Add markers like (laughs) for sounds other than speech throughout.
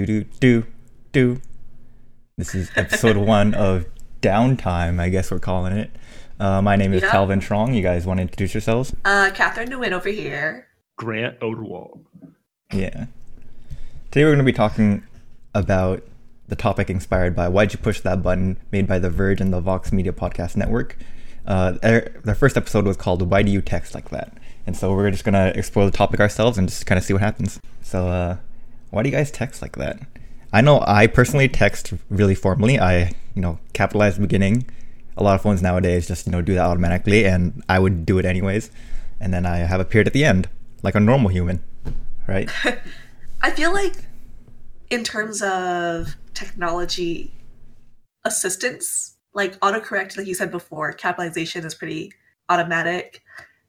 Do do do do. This is episode (laughs) one of Downtime, I guess we're calling it. Uh, my name is Yep. Calvin Strong. You guys want to introduce yourselves? Uh, Catherine Nguyen over here. Grant Oderwald. Yeah. Today we're going to be talking about the topic inspired by Why'd You Push That Button, made by The Verge and the Vox Media Podcast Network. Uh, their, their first episode was called Why Do You Text Like That? And so we're just going to explore the topic ourselves and just kind of see what happens. So, uh, why do you guys text like that? I know I personally text really formally. I, you know, capitalize the beginning. A lot of phones nowadays just, you know, do that automatically, and I would do it anyways. And then I have a period at the end, like a normal human, right? (laughs) I feel like, in terms of technology assistance, like autocorrect, like you said before, capitalization is pretty automatic.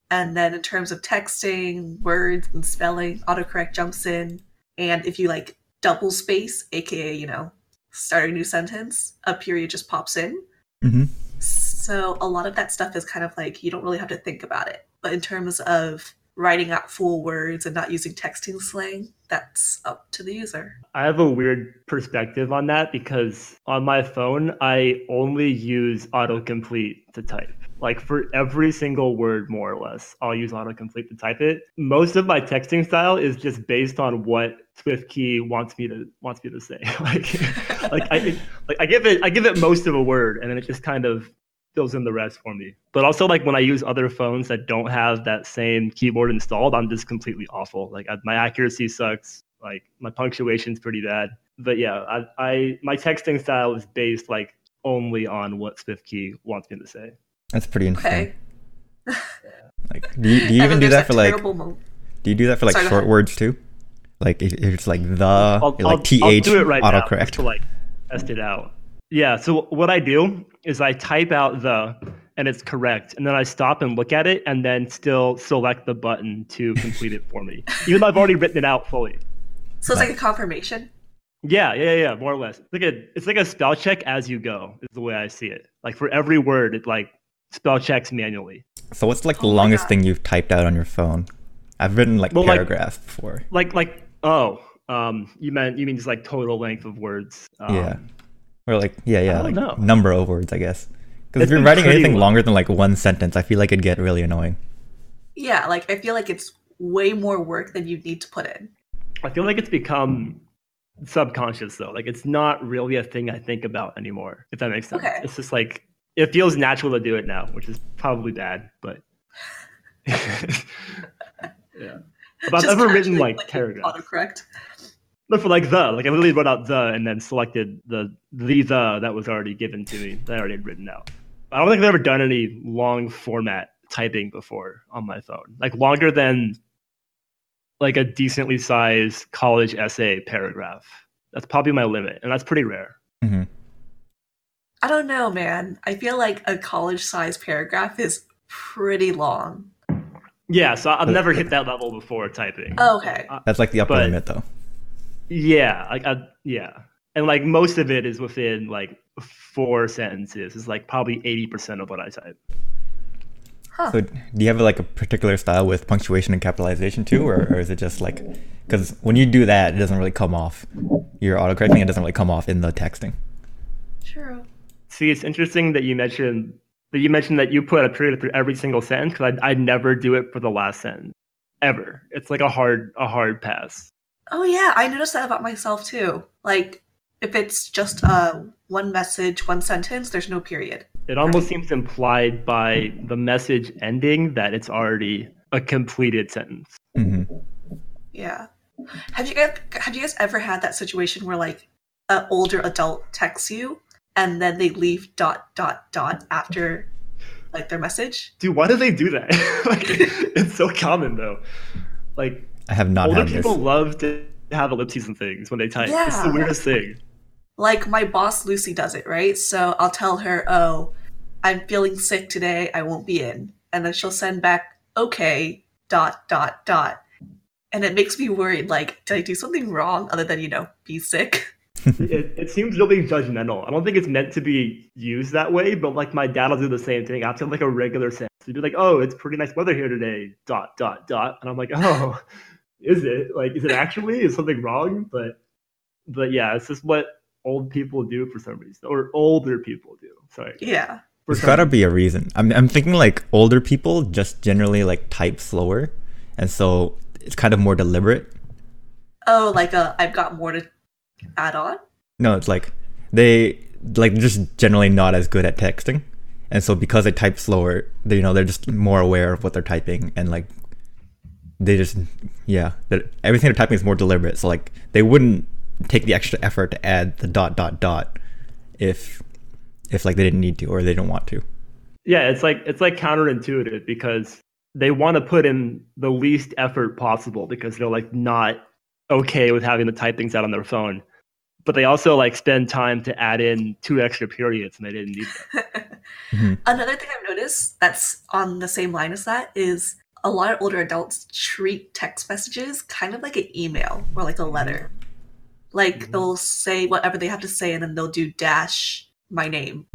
And then in terms of texting, words, and spelling, autocorrect jumps in. And if you like double space, aka, you know, start a new sentence, a period just pops in. mm-hmm. So a lot of that stuff is kind of like you don't really have to think about it. But in terms of writing out full words and not using texting slang, that's up to the user. I have a weird perspective on that because on my phone, I only use autocomplete to type. Like for every single word, more or less, I'll use autocomplete to type it. Most of my texting style is just based on what SwiftKey wants me to wants me to say. (laughs) like, like I like I give it I give it most of a word, and then it just kind of fills in the rest for me. But also, like when I use other phones that don't have that same keyboard installed, I'm just completely awful. Like I, my accuracy sucks. Like my punctuation's pretty bad. But yeah, I, I my texting style is based like only on what Swift Key wants me to say. That's pretty interesting. Okay. (laughs) Like, do you, do you even do there's that for like? terrible mo- Do you do that for like Sorry, short words too? Like if if it's like the, I'll, like I'll- th I'll do it right now autocorrect. to like test it out. Yeah. So what I do is I type out the and it's correct, and then I stop and look at it, and then still select the button to complete it for me, (laughs) even though I've already written it out fully. So it's like a confirmation. Yeah, yeah, yeah, more or less. It's like a it's like a spell check as you go is the way I see it. Like for every word, it like spell checks manually. So what's like the Oh my longest God. thing you've typed out on your phone? I've written like Well, like- paragraphs before. Like like oh, um, you meant you mean just like total length of words? Um, yeah. Or like yeah, yeah, like know. number of words, I guess. Because if you're writing anything long. longer than like one sentence, I feel like it'd get really annoying. Yeah, like I feel like it's way more work than you need to put in. I feel like it's become subconscious though. Like it's not really a thing I think about anymore. If that makes sense. Okay. It's just like it feels natural to do it now, which is probably bad, but (laughs) yeah. If I've Just ever written casually like clicking paragraphs. Autocorrect. Look for like the, like I literally wrote out the and then selected the the the that was already given to me that I already had written out. I don't think I've ever done any long format typing before on my phone. Like longer than like a decently sized college essay paragraph. That's probably my limit, and that's pretty rare. Mm-hmm. I don't know, man. I feel like a college-sized paragraph is pretty long. Yeah, so I've never hit that level before typing. Oh, okay. Uh, That's like the upper But- limit though. Yeah, like I, yeah, and like most of it is within like four sentences. It's like probably eighty percent of what I type. Huh. So do you have like a particular style with punctuation and capitalization too, or, or is it just like because when you do that, it doesn't really come off. You're autocorrecting; it doesn't really come off in the texting. True. See, it's interesting that you mentioned that you mentioned that you put a period for every single sentence because I I never do it for the last sentence ever. It's like a hard a hard pass. Oh yeah, I noticed that about myself too. Like if it's just uh one message, one sentence, there's no period. It almost seems implied by the message ending that it's already a completed sentence. Mm-hmm. Yeah. Have you guys have you guys ever had that situation where like an older adult texts you and then they leave dot dot dot after like their message? Dude, why do they do that? (laughs) like, it's so common though. Like I have not older had this. people love to have ellipses and things when they type. Yeah. It's the weirdest thing. Like my boss Lucy does it, right? So I'll tell her, "Oh, I'm feeling sick today. I won't be in." And then she'll send back, "Okay, dot dot dot." And it makes me worried like, did I do something wrong other than, you know, be sick? (laughs) it, it seems really judgmental. I don't think it's meant to be used that way, but like my dad will do the same thing after like a regular sentence. He'd be like, "Oh, it's pretty nice weather here today." Dot dot dot, and I'm like, "Oh, is it? Like, is it actually? Is something wrong?" But But yeah, it's just what old people do for some reason, or older people do. Sorry. Yeah. For There's some gotta be a reason. I'm I'm thinking like older people just generally like type slower, and so it's kind of more deliberate. Oh, like uh, I've got more to add on. No, it's like they like just generally not as good at texting, and so because they type slower, they, you know, they're just more aware of what they're typing, and like they just yeah, they're- everything they're typing is more deliberate. So like they wouldn't take the extra effort to add the dot dot dot if if like they didn't need to or they didn't want to. Yeah, it's like it's like counterintuitive because they want to put in the least effort possible because they're like not okay with having to type things out on their phone. But they also like spend time to add in two extra periods and they didn't need them. (laughs) Mhm. Another thing I've noticed that's on the same line as that is a lot of older adults treat text messages kind of like an email or like a letter. Like Mhm. they'll say whatever they have to say and then they'll do dash my name.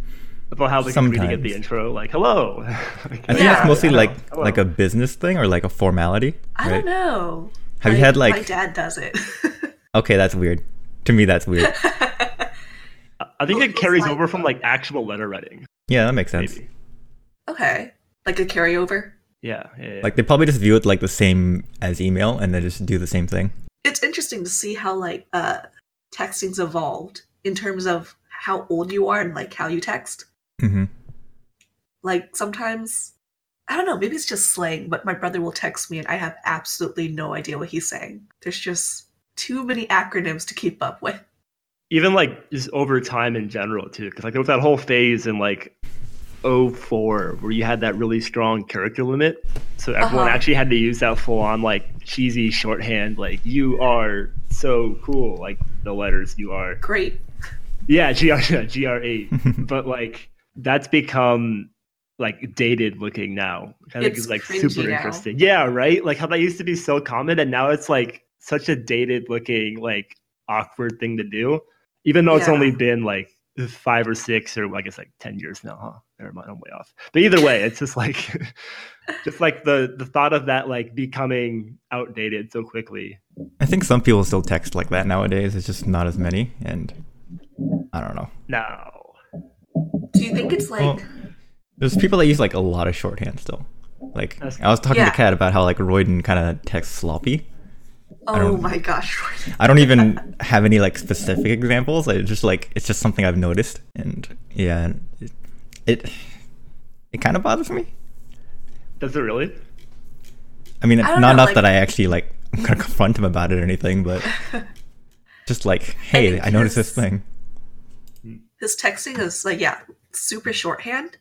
About how they can reading at the intro, like hello. (laughs) I think Yeah, it's mostly like hello. like a business thing or like a formality, I right? don't know. Have you had, like- my dad does it? (laughs) Okay, that's weird. To me, that's weird. (laughs) I think Well, it carries like- over from like actual letter writing. Yeah, that makes sense. Maybe. okay, like a carryover. Yeah, yeah, yeah. Like they probably just view it like the same as email, and they just do the same thing. It's interesting to see how like uh texting's evolved in terms of how old you are and like how you text. Mm-hmm. Like sometimes I don't know, maybe it's just slang, but my brother will text me and I have absolutely no idea what he's saying. There's just too many acronyms to keep up with. even like just over time in general too because like there was that whole phase in like 04 where you had that really strong character limit so everyone Uh-huh. actually had to use that full on like cheesy shorthand like you are so cool like the letters you are Great. yeah gr gr eight, but like that's become like dated looking now which i think It's like super now. interesting yeah right like how that used to be so common and now it's like such a dated looking like awkward thing to do even though it's only been like five or six or I guess like ten years now, huh? Never mind, I'm way off. But either way, it's just like (laughs) just like the the thought of that like becoming outdated so quickly. I think some people still text like that nowadays. It's just not as many, and I don't know. No. Do you think it's like Well, there's people that use like a lot of shorthand still. Like I was talking Yeah. to Kat about how like Royden kind of texts sloppy. Oh my gosh. I don't even have any like specific examples. I just like it's just something I've noticed, and yeah, it it, it kind of bothers me. Does it really? I mean, I don't know, enough like- that I actually like (laughs) I'm gonna confront him about it or anything, but (laughs) just like, hey, think I noticed this thing. His texting is like yeah, super shorthand.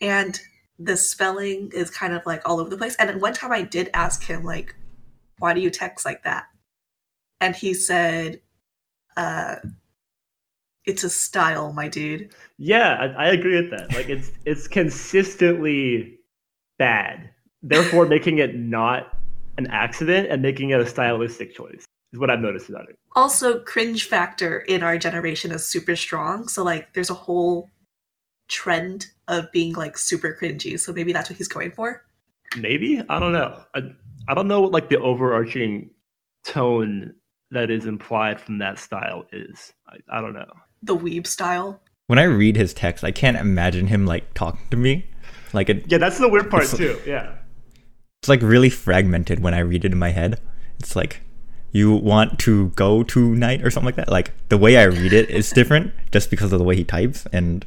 And the spelling is kind of like all over the place. And then one time I did ask him like, why do you text like that? And he said, uh it's a style, my dude. Yeah, I, I agree with that. Like it's it's consistently bad. Therefore making it not an accident and making it a stylistic choice is what I've noticed about it. also cringe factor in our generation is super strong so like there's a whole trend of being like super cringy so maybe that's what he's going for Maybe I don't know. I, I don't know what like the overarching tone that is implied from that style is. I, I don't know. the weeb style When I read his text, I can't imagine him like talking to me. Like it, Yeah, that's the weird part It's- too. Yeah. it's like really fragmented when I read it in my head. It's like you want to go tonight or something like that. Like the way I read it is different (laughs) just because of the way he types, and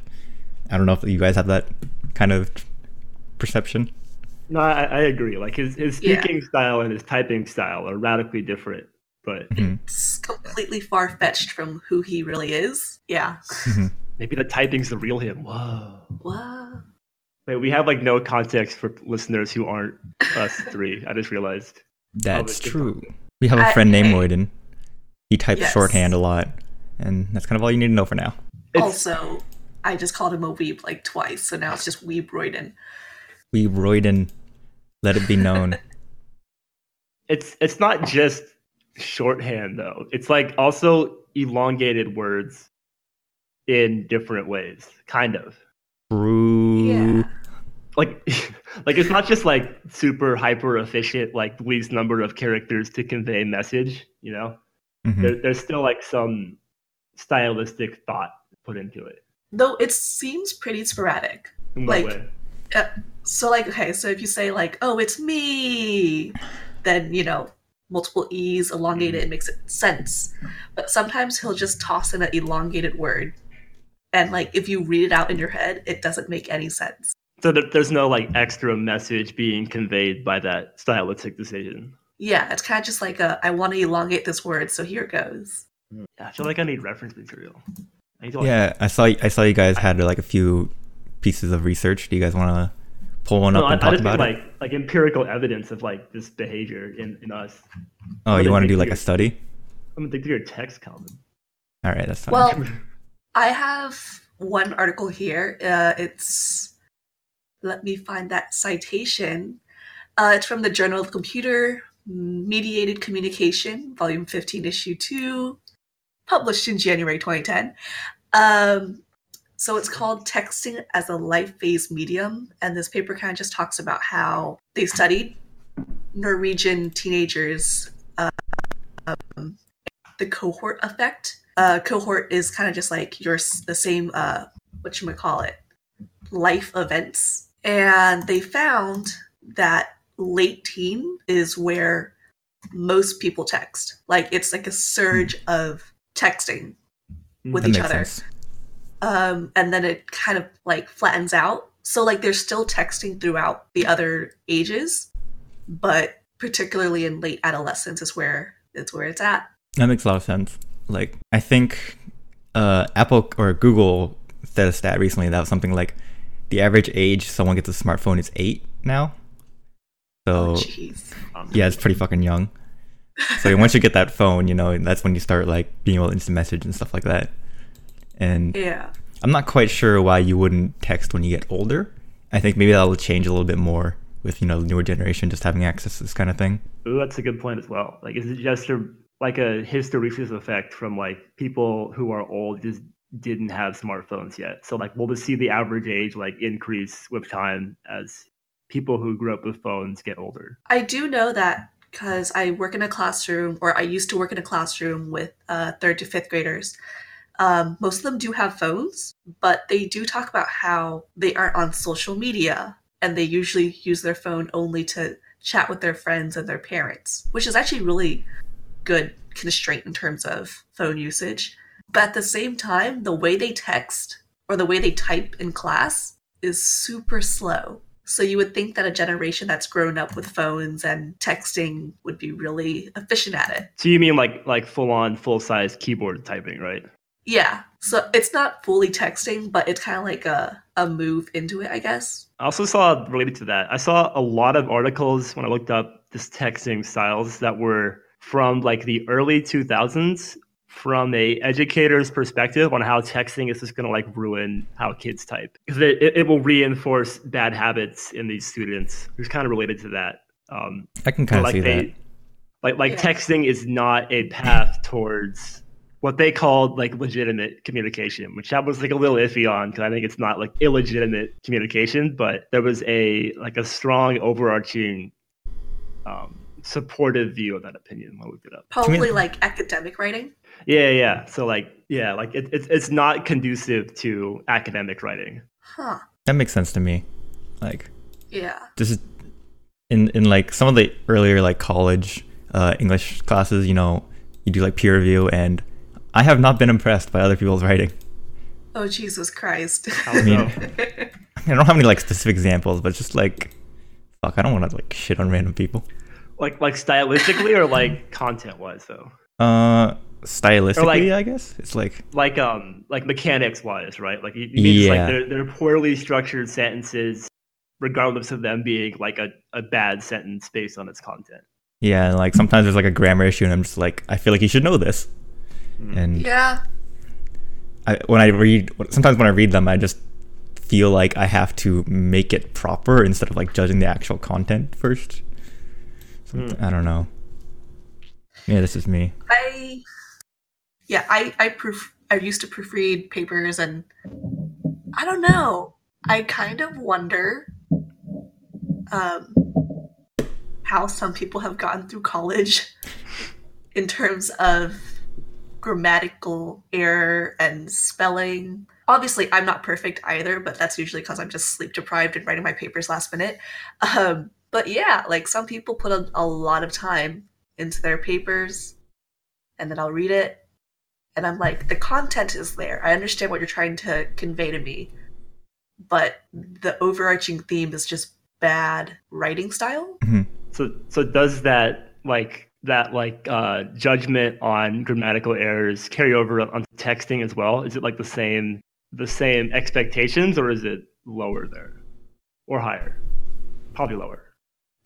I don't know if you guys have that kind of perception. No, I, I agree. Like his his Yeah. speaking style and his typing style are radically different. But Mhm. it's completely far-fetched from who he really is yeah maybe the typing's the real him. Whoa. what Wait, we have like no context for listeners who aren't us three. I just realized. That's true. We have a friend named hey. Royden. He types Yes. shorthand a lot, and that's kind of all you need to know for now. It's, also i just called him a weeb like twice so now it's just weeb royden We Royden, let it be known. (laughs) it's it's not just shorthand though. It's like also elongated words in different ways, kind of. True. yeah Like (laughs) like it's not just like super hyper efficient like least number of characters to convey message, you know? Mhm. there, there's still like some stylistic thought put into it. Though it seems pretty sporadic. In Like- way? So like okay, so if you say like, "Oh, it's me," then you know multiple e's elongated it makes it sense. But sometimes he'll just toss in an elongated word, and like if you read it out in your head, it doesn't make any sense. So there, there's no like extra message being conveyed by that stylistic decision. Yeah, it's kind of just like a, I want to elongate this word, so here it goes. Hmm. I feel like I need reference material. I need to, like, Yeah, I saw I saw you guys had like a few pieces of research. Do you guys want to pull one No, up I, and I talk just mean about it? like like empirical evidence of like this behavior in, in us. Oh, what you want to do like here. a study? I'm gonna think through your text, Calvin. All right, that's fine. Well, (laughs) I have one article here. Uh, it's let me find that citation. Uh, it's from the Journal of Computer Mediated Communication, Volume 15, Issue 2, published in January 2010. Um, so it's called Texting as a Life Phase Medium. And this paper kind of just talks about how they studied Norwegian teenagers, uh, um, the cohort effect. Uh, cohort is kind of just like your the same, uh, what you might call it, life events. And they found that late teen is where most people text. Like it's like a surge of texting with that each other. sense. Um, and then it kind of like flattens out. So like they're still texting throughout the other ages, but particularly in late adolescence is where it's where it's at. That makes a lot of sense. Like I think uh, Apple or Google said a stat recently that was something like the average age someone gets a smartphone is eight now. Oh, So. Um, yeah, it's pretty fucking young. So once you get that phone, you know, that's when you start like being able to instant message and stuff like that. And Yeah. I'm not quite sure why you wouldn't text when you get older. I think maybe that'll change a little bit more with you know the newer generation just having access to this kind of thing. Ooh, that's a good point as well. Like, is it just a like a hysteresis effect from like people who are old just didn't have smartphones yet? So like, we'll just see the average age like increase with time as people who grew up with phones get older. I do know that because I work in a classroom, or I used to work in a classroom with uh, third to fifth graders. Um, most of them do have phones, but they do talk about how they aren't on social media and they usually use their phone only to chat with their friends and their parents, which is actually really good constraint in terms of phone usage. But at the same time, the way they text or the way they type in class is super slow. So you would think that a generation that's grown up with phones and texting would be really efficient at it. So you mean like like full on full size keyboard typing, right? Yeah. So it's not fully texting, but it's kind of like a, a move into it, I guess. I also saw related to that. I saw a lot of articles when I looked up this texting styles that were from like the early 2000s from a educator's perspective on how texting is just going to like ruin how kids type because it, it, it will reinforce bad habits in these students who's kind of related to that um I can kind of like see they that. like like Yeah. texting is not a path towards what they called like legitimate communication which I was like a little iffy on because I think it's not like illegitimate communication but there was a like a strong overarching um supportive view of that opinion when I looked it up Probably like academic writing. yeah yeah so like yeah like it, it's it's not conducive to academic writing Huh. That makes sense to me. Like Yeah. this is in in like some of the earlier like college uh, English classes. You know, you do like peer review, and I have not been impressed by other people's writing. Oh, Jesus Christ. I don't mean- I, don't have any like specific examples, but just like fuck, I don't want to like shit on random people. like like stylistically or like content wise though Uh, stylistically, like- I guess it's like like um like mechanics wise, right? Like you, you mean Yeah. like they're they're poorly structured sentences, regardless of them being like a, a bad sentence based on its content. yeah, like sometimes there's like a grammar issue, and I'm just like, I feel like you should know this. And yeah. I, when I read, sometimes when I read them, I just feel like I have to make it proper instead of like judging the actual content first. So, Hmm. I don't know. Yeah, this is me. I yeah, I I proof I used to proofread papers and I don't know. I kind of wonder um how some people have gotten through college (laughs) in terms of grammatical error and spelling. Obviously, I'm not perfect either, but that's usually because I'm just sleep deprived and writing my papers last minute. (laughs) Um, but yeah, like some people put a, a lot of time into their papers, and then I'll read it, and I'm like, the content is there. I understand what you're trying to convey to me, but the overarching theme is just bad writing style. So so does that like that like uh, judgment on grammatical errors carry over on texting as well? Is it like the same the same expectations or is it lower there or higher? Probably lower.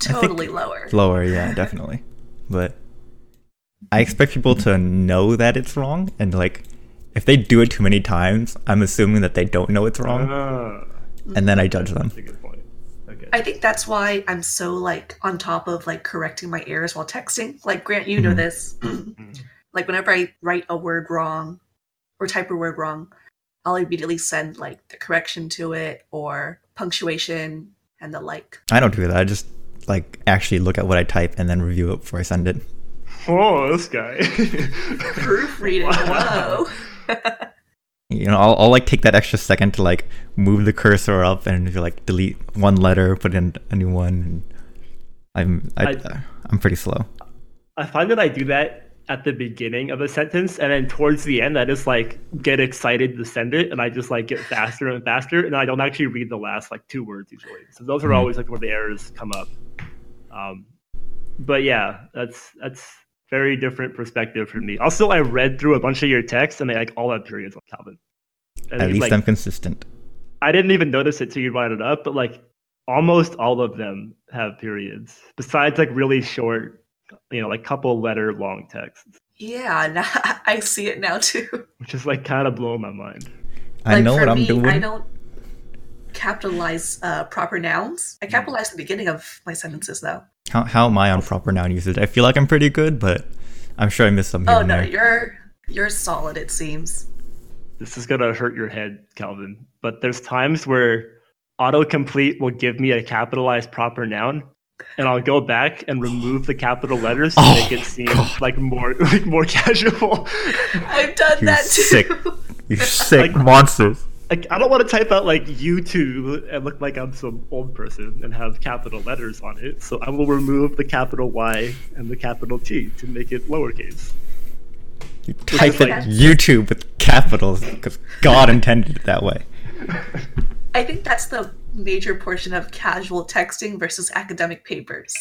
think- Totally lower. Lower, yeah, definitely. But I expect people to know that it's wrong, and like, if they do it too many times, I'm assuming that they don't know it's wrong, Ah, and then I judge them. That's a good I think that's why I'm so like on top of like correcting my errors while texting. Like Grant, you know Mhm. this. (clears throat) like whenever I write a word wrong or type a word wrong, I'll immediately send like the correction to it or punctuation and the like. I don't do that. I just like actually look at what I type and then review it before I send it. Oh, this guy. (laughs) Proofreading. (laughs) Wow. Whoa. (laughs) You know, I'll, I'll like take that extra second to like move the cursor up and if you like delete one letter, put in a new one. I'm I, I- I'm pretty slow. I find that I do that at the beginning of a sentence, and then towards the end, I just like get excited to send it, and I just like get faster and faster, and I don't actually read the last like two words usually. So those are Mhm. always like where the errors come up. Um, but yeah, that's that's very different perspective from me. Also, I read through a bunch of your texts, and they like all have periods on Calvin. And At least like, I'm consistent. I didn't even notice it till you brought it up, but like almost all of them have periods, besides like really short, you know, like couple letter long texts, Yeah, (laughs) I see it now too. which is like kind of blowing my mind. I like know for what I'm me, doing. I don't capitalize uh, proper nouns. I capitalize the beginning of my sentences though. How how am I on proper noun usage? I feel like I'm pretty good, but I'm sure I missed some here Oh and no, there. you're you're solid. It seems. This is gonna hurt your head, Calvin. But there's times where autocomplete will give me a capitalized proper noun, and I'll go back and remove the capital letters to Oh, make it seem God. like more (laughs) like more casual. I've done You that too. sick. You sick (laughs) Like- monsters. Like I don't want to type out like YouTube and look like I'm some old person and have capital letters on it. So I will remove the capital Y and the capital T to make it lowercase. You type it like- YouTube with capitals because God intended it that way. (laughs) I think that's the major portion of casual texting versus academic papers.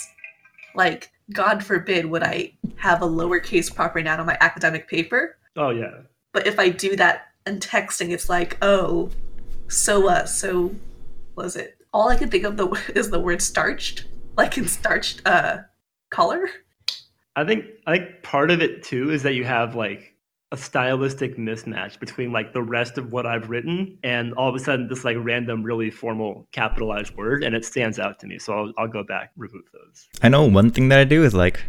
Like, God forbid would I have a lowercase proper noun on my academic paper, Oh yeah. but if I do that in texting, it's like, oh, so uh, so was it? All I can think of the (laughs) is the word starched, like in starched uh color. I think I think part of it too is that you have like a stylistic mismatch between like the rest of what I've written and all of a sudden this like random really formal capitalized word and it stands out to me. So I'll, I'll go back remove those. I know one thing that I do is like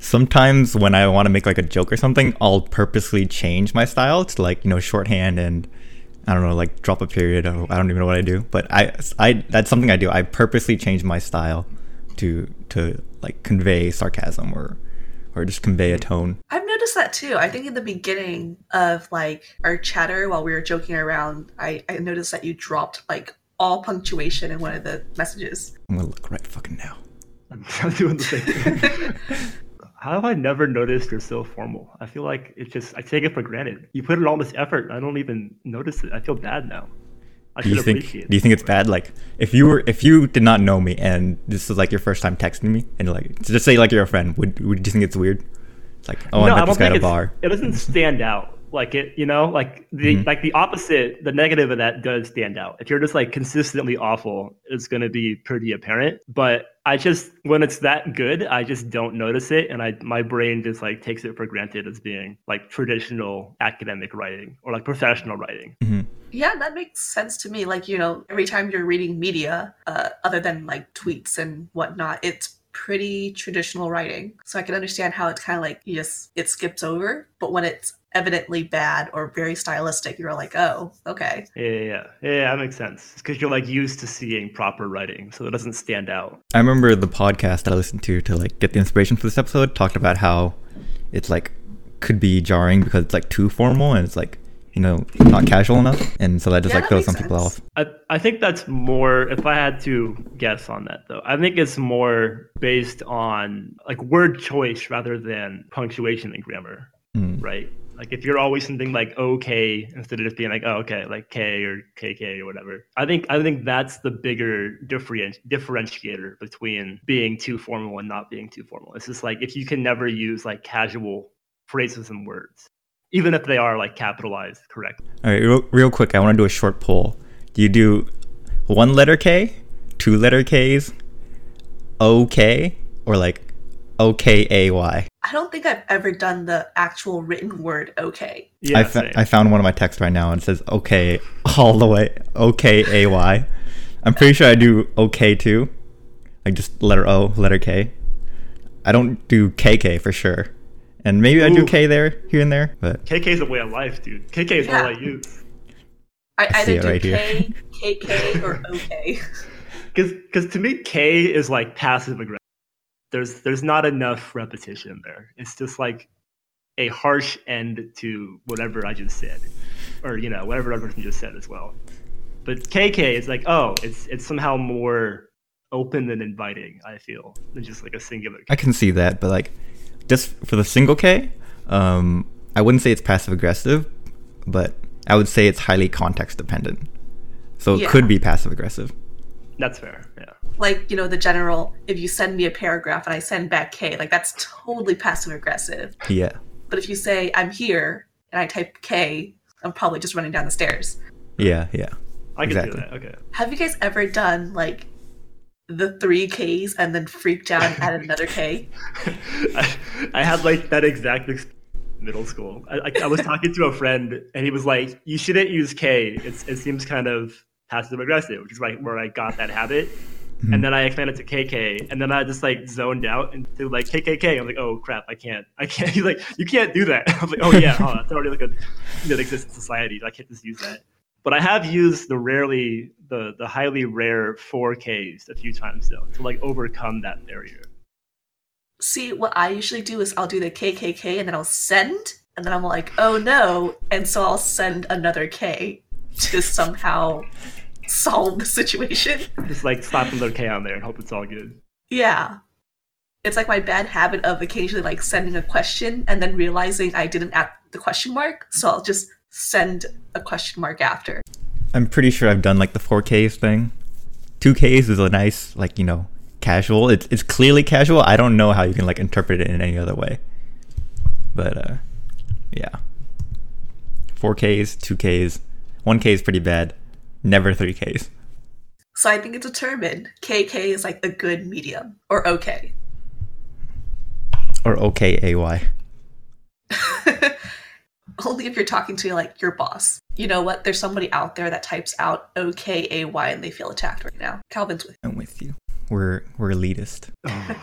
sometimes when I want to make like a joke or something, I'll purposely change my style to like, you know, shorthand and I don't know, like drop a period or I don't even know what I do. But I I that's something I do. I purposely change my style to to like convey sarcasm or or just convey a tone. I've noticed that too. I think in the beginning of like our chatter while we were joking around, I, I noticed that you dropped like all punctuation in one of the messages. I'm gonna look right fucking now. I'm, (laughs) I'm doing the same thing. (laughs) How have I never noticed you're so formal? I feel like it's just I take it for granted. You put in all this effort, I don't even notice it. I feel bad now. I Do you think do you think it's bad? Like if you were if you did not know me and this is like your first time texting me and like just say like you're a friend, would would you think it's weird? It's like, oh no, I met this guy at a bar. It doesn't stand out. Like it, you know, like the Mhm. like the opposite, the negative of that does stand out. If you're just like consistently awful, it's gonna be pretty apparent. But I just when it's that good, I just don't notice it, and I my brain just like takes it for granted as being like traditional academic writing or like professional writing. Mm-hmm. Yeah, that makes sense to me. Like, you know, every time you're reading media, uh, other than like tweets and whatnot, it's pretty traditional writing. So I can understand how it's kind of like you just, it skips over. But when it's evidently bad or very stylistic, you're like, oh, okay. Yeah, yeah, yeah, yeah that makes sense. Because you're like used to seeing proper writing, so it doesn't stand out. I remember the podcast that I listened to to like get the inspiration for this episode talked about how it's like could be jarring because it's like too formal and it's like you know not casual enough, and so that just Yeah, like throws makes some people off. I, I think that's more if I had to guess on that though. I think it's more based on like word choice rather than punctuation and grammar, Mm. right? Like if you're always something like okay instead of just being like oh okay like K or KK or whatever. I think I think that's the bigger different differentiator between being too formal and not being too formal. It's just like if you can never use like casual phrases and words, even if they are like capitalized correct. All right, real, real quick, I want to do a short poll. Do you do one letter K, two letter Ks, OK, or like O K A Y? I don't think I've ever done the actual written word okay. Yeah, I, fa- I found one of my texts right now and it says OK all the way. O K A Y. I'm pretty sure I do OK too. Like just letter O, letter K. I don't do KK for sure. And maybe I do K there, here and there, but KK is a way of life, dude. KK is Yeah. all I use. I I see either it do right K, KK, or OK. (laughs) Because to me, K is like passive aggressive. There's there's not enough repetition there. It's just like a harsh end to whatever I just said, or you know whatever other person just said as well. But KK is like oh, it's it's somehow more open and inviting. I feel than just like a singular. I can see that, but like just for the single K, um, I wouldn't say it's passive aggressive, but I would say it's highly context dependent. So it Yeah. could be passive aggressive. That's fair. Yeah. Like, you know, the general, if you send me a paragraph and I send back K, like that's totally passive aggressive. Yeah. But if you say, I'm here, and I type K, I'm probably just running down the stairs. Yeah, yeah. I can Exactly. do that. Okay. Have you guys ever done like the three Ks and then freaked out and added another K? (laughs) I, I had like that exact ex- middle school. I, I, I was talking to a friend, and he was like, "You shouldn't use K. It's, it seems kind of passive aggressive," which is like where I got that habit. Mhm. And then I expanded to KK, and then I just like zoned out into like KKK. I'm like, "Oh crap, I can't, I can't." (laughs) He's like, "You can't do that." (laughs) I was like, "Oh yeah, oh, that's already like a thing that exists in society. I can't just use that." But I have used the rarely, the the highly rare 4Ks a few times though to like overcome that barrier. See, what I usually do is I'll do the KKK and then I'll send, and then I'm like, oh no, and so I'll send another K to somehow solve the situation. (laughs) Just like slap another K on there and hope it's all good. Yeah. It's like my bad habit of occasionally like sending a question and then realizing I didn't add the question mark, so I'll just send a question mark after. I'm pretty sure I've done like the 4Ks thing. 2Ks is a nice, like, you know, casual. It's, it's clearly casual. I don't know how you can like interpret it in any other way. But uh yeah. 4Ks, 2Ks. 1K is pretty bad. Never 3Ks. So I think it's determined KK is like a good medium or okay. Or OKAY. (laughs) (laughs) Only if you're talking to like your boss. You know what? There's somebody out there that types out O K A Y and they feel attacked right now. Calvin's with I'm with you. We're we're elitist. (laughs)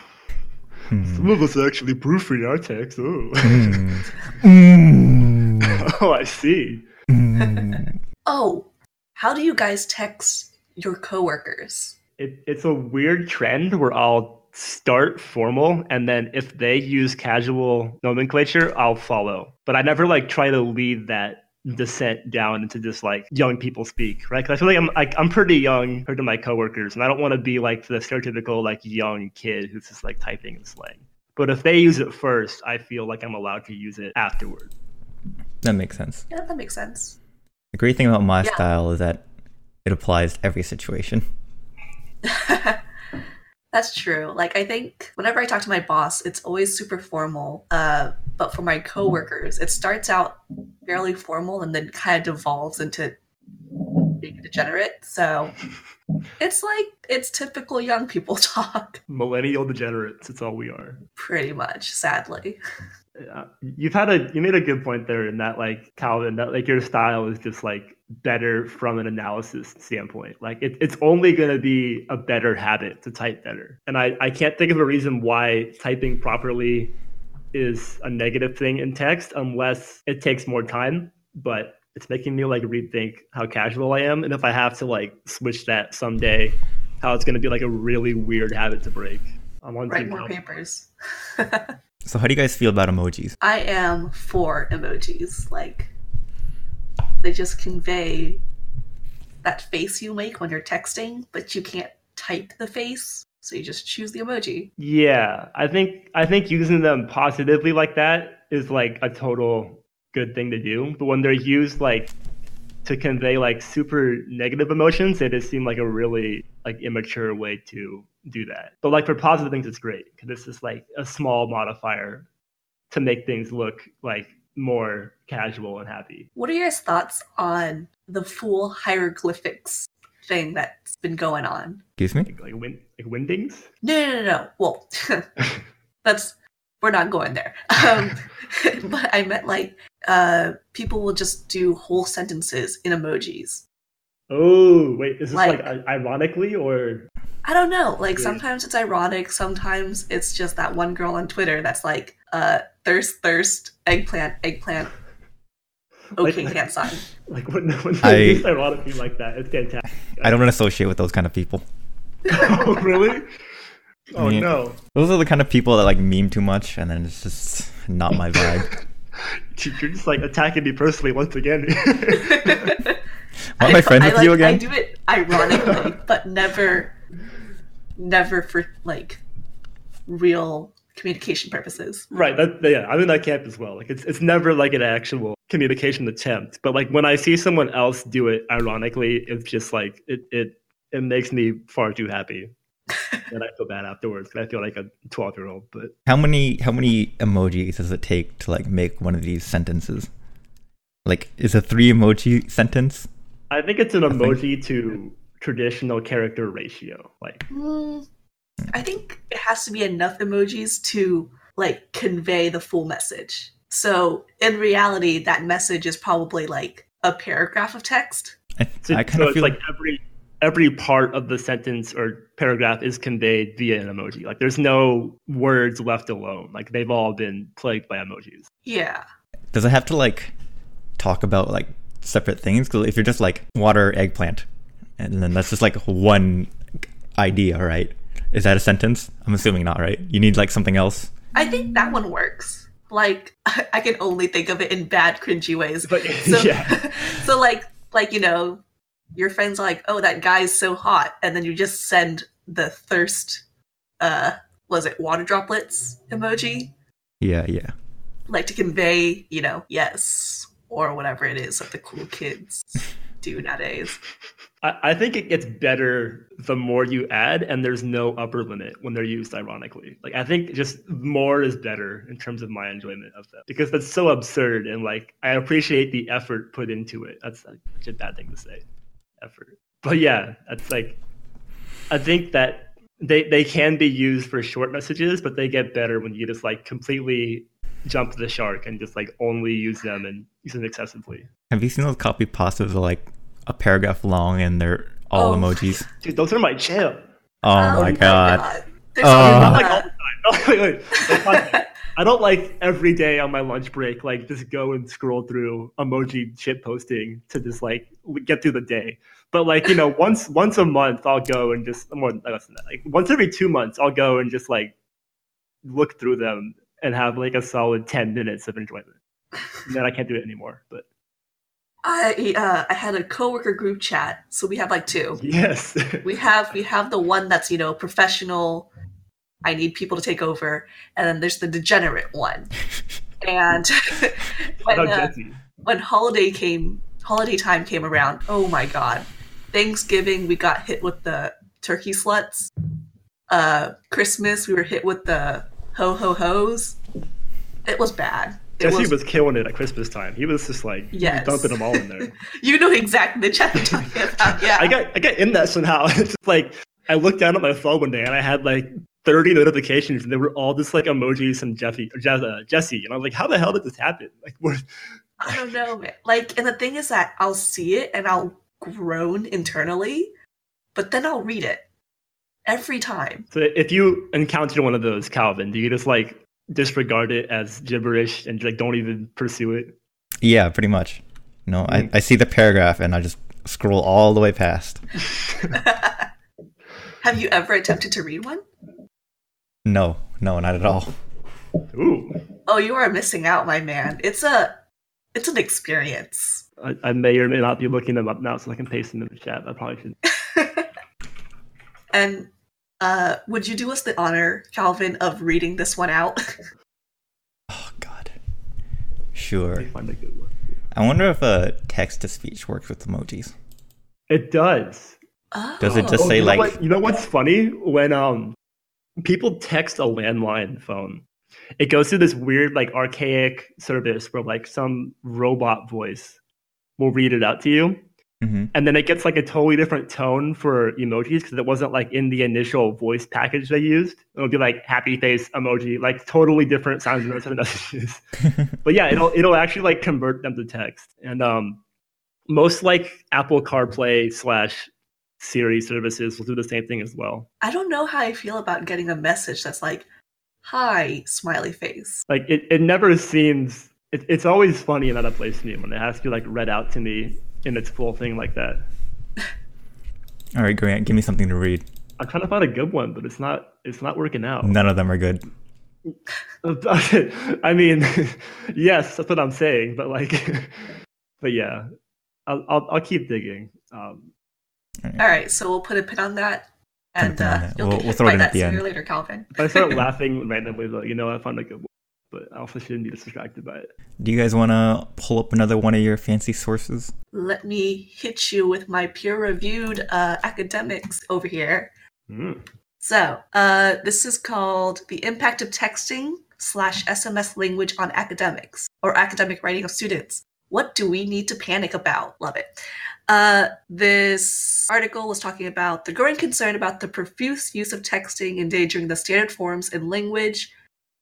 Hmm. Some of us actually proofread our text. Oh, Mm. (laughs) Mm. oh I see. Mm. Oh, how do you guys text your coworkers? It, it's a weird trend where I'll start formal and then if they use casual nomenclature, I'll follow. But I never like try to lead that descent down into just like young people speak, right? Because I feel like I'm like I'm pretty young compared to my coworkers, and I don't want to be like the stereotypical like young kid who's just like typing in slang. But if they use it first, I feel like I'm allowed to use it afterward. That makes sense. Yeah, that makes sense. The great thing about my Yeah. style is that it applies to every situation. (laughs) That's true. Like I think whenever I talk to my boss, it's always super formal. Uh, but for my coworkers, it starts out fairly formal and then kind of devolves into being degenerate. So it's like it's typical young people (laughs) talk, Millennial degenerates, it's all we are. pretty much. Sadly, Yeah. You've had a you made a good point there in that like Calvin that like your style is just like better from an analysis standpoint. Like it, it's only going to be a better habit to type better. And I I can't think of a reason why typing properly is a negative thing in text unless it takes more time. But it's making me like rethink how casual I am and if I have to like switch that someday, how it's going to be like a really weird habit to break. I'm on write more Calvin. papers. (laughs) So how do you guys feel about emojis? I am for emojis. Like, they just convey that face you make when you're texting, but you can't type the face, so you just choose the emoji. Yeah, I think I think using them positively like that is like a total good thing to do. But when they're used like to convey like super negative emotions, it just seem like a really like immature way to do that. But like for positive things, it's great because it's just like a small modifier to make things look like more casual and happy. What are your thoughts on the full hieroglyphics thing that's been going on? Excuse me? Like like, win- like Wingdings. No, no, no, no. Well, (laughs) that's we're not going there. (laughs) Um, (laughs) but I meant like uh, people will just do whole sentences in emojis. Oh wait, is this Like- like, i- ironically or I don't know. Like sometimes it's ironic. Sometimes it's just that one girl on Twitter that's like, uh, thirst, thirst, eggplant, eggplant. (laughs) Okay, (laughs) Like- hand sign. like when, when I- they use ironically like that? It's fantastic. I don't associate with those kind of people. (laughs) oh really? Oh Yeah. no. Those are the kind of people that like meme too much, and then it's just not my vibe. You're just like attacking me personally once again. Aren't my friends I, with like, you again? I do it ironically, but never, never for like real communication purposes. right. That, yeah, I'm in that camp as well. Like it's it's never like an actual communication attempt. But like when I see someone else do it ironically, it's just like it it it makes me far too happy. (laughs) and I feel bad afterwards because I feel like a 12 year old. But How many how many emojis does it take to like make one of these sentences? Like, is a three emoji sentence? I think it's an think- emoji to traditional character ratio. Like Mm, I think it has to be enough emojis to like convey the full message. So in reality, that message is probably like a paragraph of text. I, So, I kind so of it's feel like every every part of the sentence or paragraph is conveyed via an emoji. Like there's no words left alone. Like they've all been plagued by emojis. Yeah. does it have to like talk about like separate things? Because if you're just like water eggplant, and then that's just like one idea, right? Is that a sentence? I'm assuming not, right? You need like something else. I think that one works. Like (laughs) I can only think of it in bad cringy ways. But (laughs) So, yeah, (laughs) so like like you know, your friends are like, "Oh, that guy's so hot," and then you just send the thirst. Uh, was it water droplets emoji? Yeah, yeah. like to convey, you know, yes, or whatever it is that the cool kids do nowadays. I, think it gets better the more you add, and there's no upper limit when they're used ironically. Like I think just more is better in terms of my enjoyment of them because that's so absurd and like I appreciate the effort put into it. That's such a bad thing to say, effort. But yeah, that's like I think that they they can be used for short messages, but they get better when you just like completely jump the shark and just like only use them and use them excessively. Have you seen those copy pastas are like a paragraph long and they're all Oh. emojis? Dude, those are my jam. Oh, oh my god. There's Oh. something Not like all the time. (laughs) Wait, wait. I don't like every day on my lunch break, like just go and scroll through emoji shit posting to just like get through the day. But like you know, once once a month, I'll go and just more less than that. Like once every two months, I'll go and just like look through them and have like a solid ten minutes of enjoyment. And then I can't do it anymore. But I uh, I had a coworker group chat, so we have like two. yes, We have we have the one that's you know professional. I need people to take over, and then there's the degenerate one. And (laughs) when, uh, when holiday came holiday time came around oh my god thanksgiving we got hit with the turkey sluts uh christmas we were hit with the ho ho ho's it was bad Jesse was, was killing it at Christmas time. He was just like Yes. dumping them all in there. (laughs) you know exactly the chat i'm talking about yeah I got I got in that somehow. (laughs) It's just like I looked down at my phone one day and I had like 30 notifications and they were all just like emojis from Jeffy uh, Jesse and I was like, how the hell did this happen? (laughs) Like, what? i don't know man like and the thing is that i'll see it and i'll groan internally but then i'll read it every time So if you encounter one of those, Calvin, do you just like disregard it as gibberish and like don't even pursue it? Yeah, pretty much. No, I, Mm. I see the paragraph and I just scroll all the way past. (laughs) have you ever attempted to read one No, no, not at all. Ooh, Oh, you are missing out, my man. It's a it's an experience. I, I may or may not be looking them up now, so I can paste them in the chat. I probably should. (laughs) And uh would you do us the honor, Calvin, of reading this one out? (laughs) Oh God. Sure. Find a good one. I wonder if uh, text to speech works with emojis. It does. oh. Does it just Oh, say you know like? what- you know what's funny when um people text a landline phone it goes through this weird like archaic service where like some robot voice will read it out to you Mhm. and then it gets like a totally different tone for emojis because it wasn't like in the initial voice package they used. It'll be like happy face emoji like totally different sounds and those messages. (laughs) But yeah it'll it'll actually like convert them to text. And um most like apple carplay slash siri services will do the same thing as well. I don't know how I feel about getting a message that's like, "Hi, smiley face." like it, it never seems it, it's always funny and out of place to me when it has to be like read out to me in its full thing like that All right, Grant, give me something to read. i'm trying to find a good one but it's not it's not working out None of them are good. (laughs) i mean (laughs) yes that's what i'm saying but like (laughs) but yeah i'll i'll, I'll keep digging um All right, so we'll put a pin on that, and pin on uh, that. you'll We'll- get we'll throw it in at the end. or later, Calvin. if i start laughing randomly like you know i found a good one but i also shouldn't be distracted by it Do you guys want to pull up another one of your fancy sources? Let me hit you with my peer-reviewed uh, academics over here. Hmm. So, uh, this is called The Impact of Texting slash SMS Language on Academics or Academic Writing of Students. What do we need to panic about? Love it. Uh, this article was talking about the growing concern about the profuse use of texting endangering the standard forms in language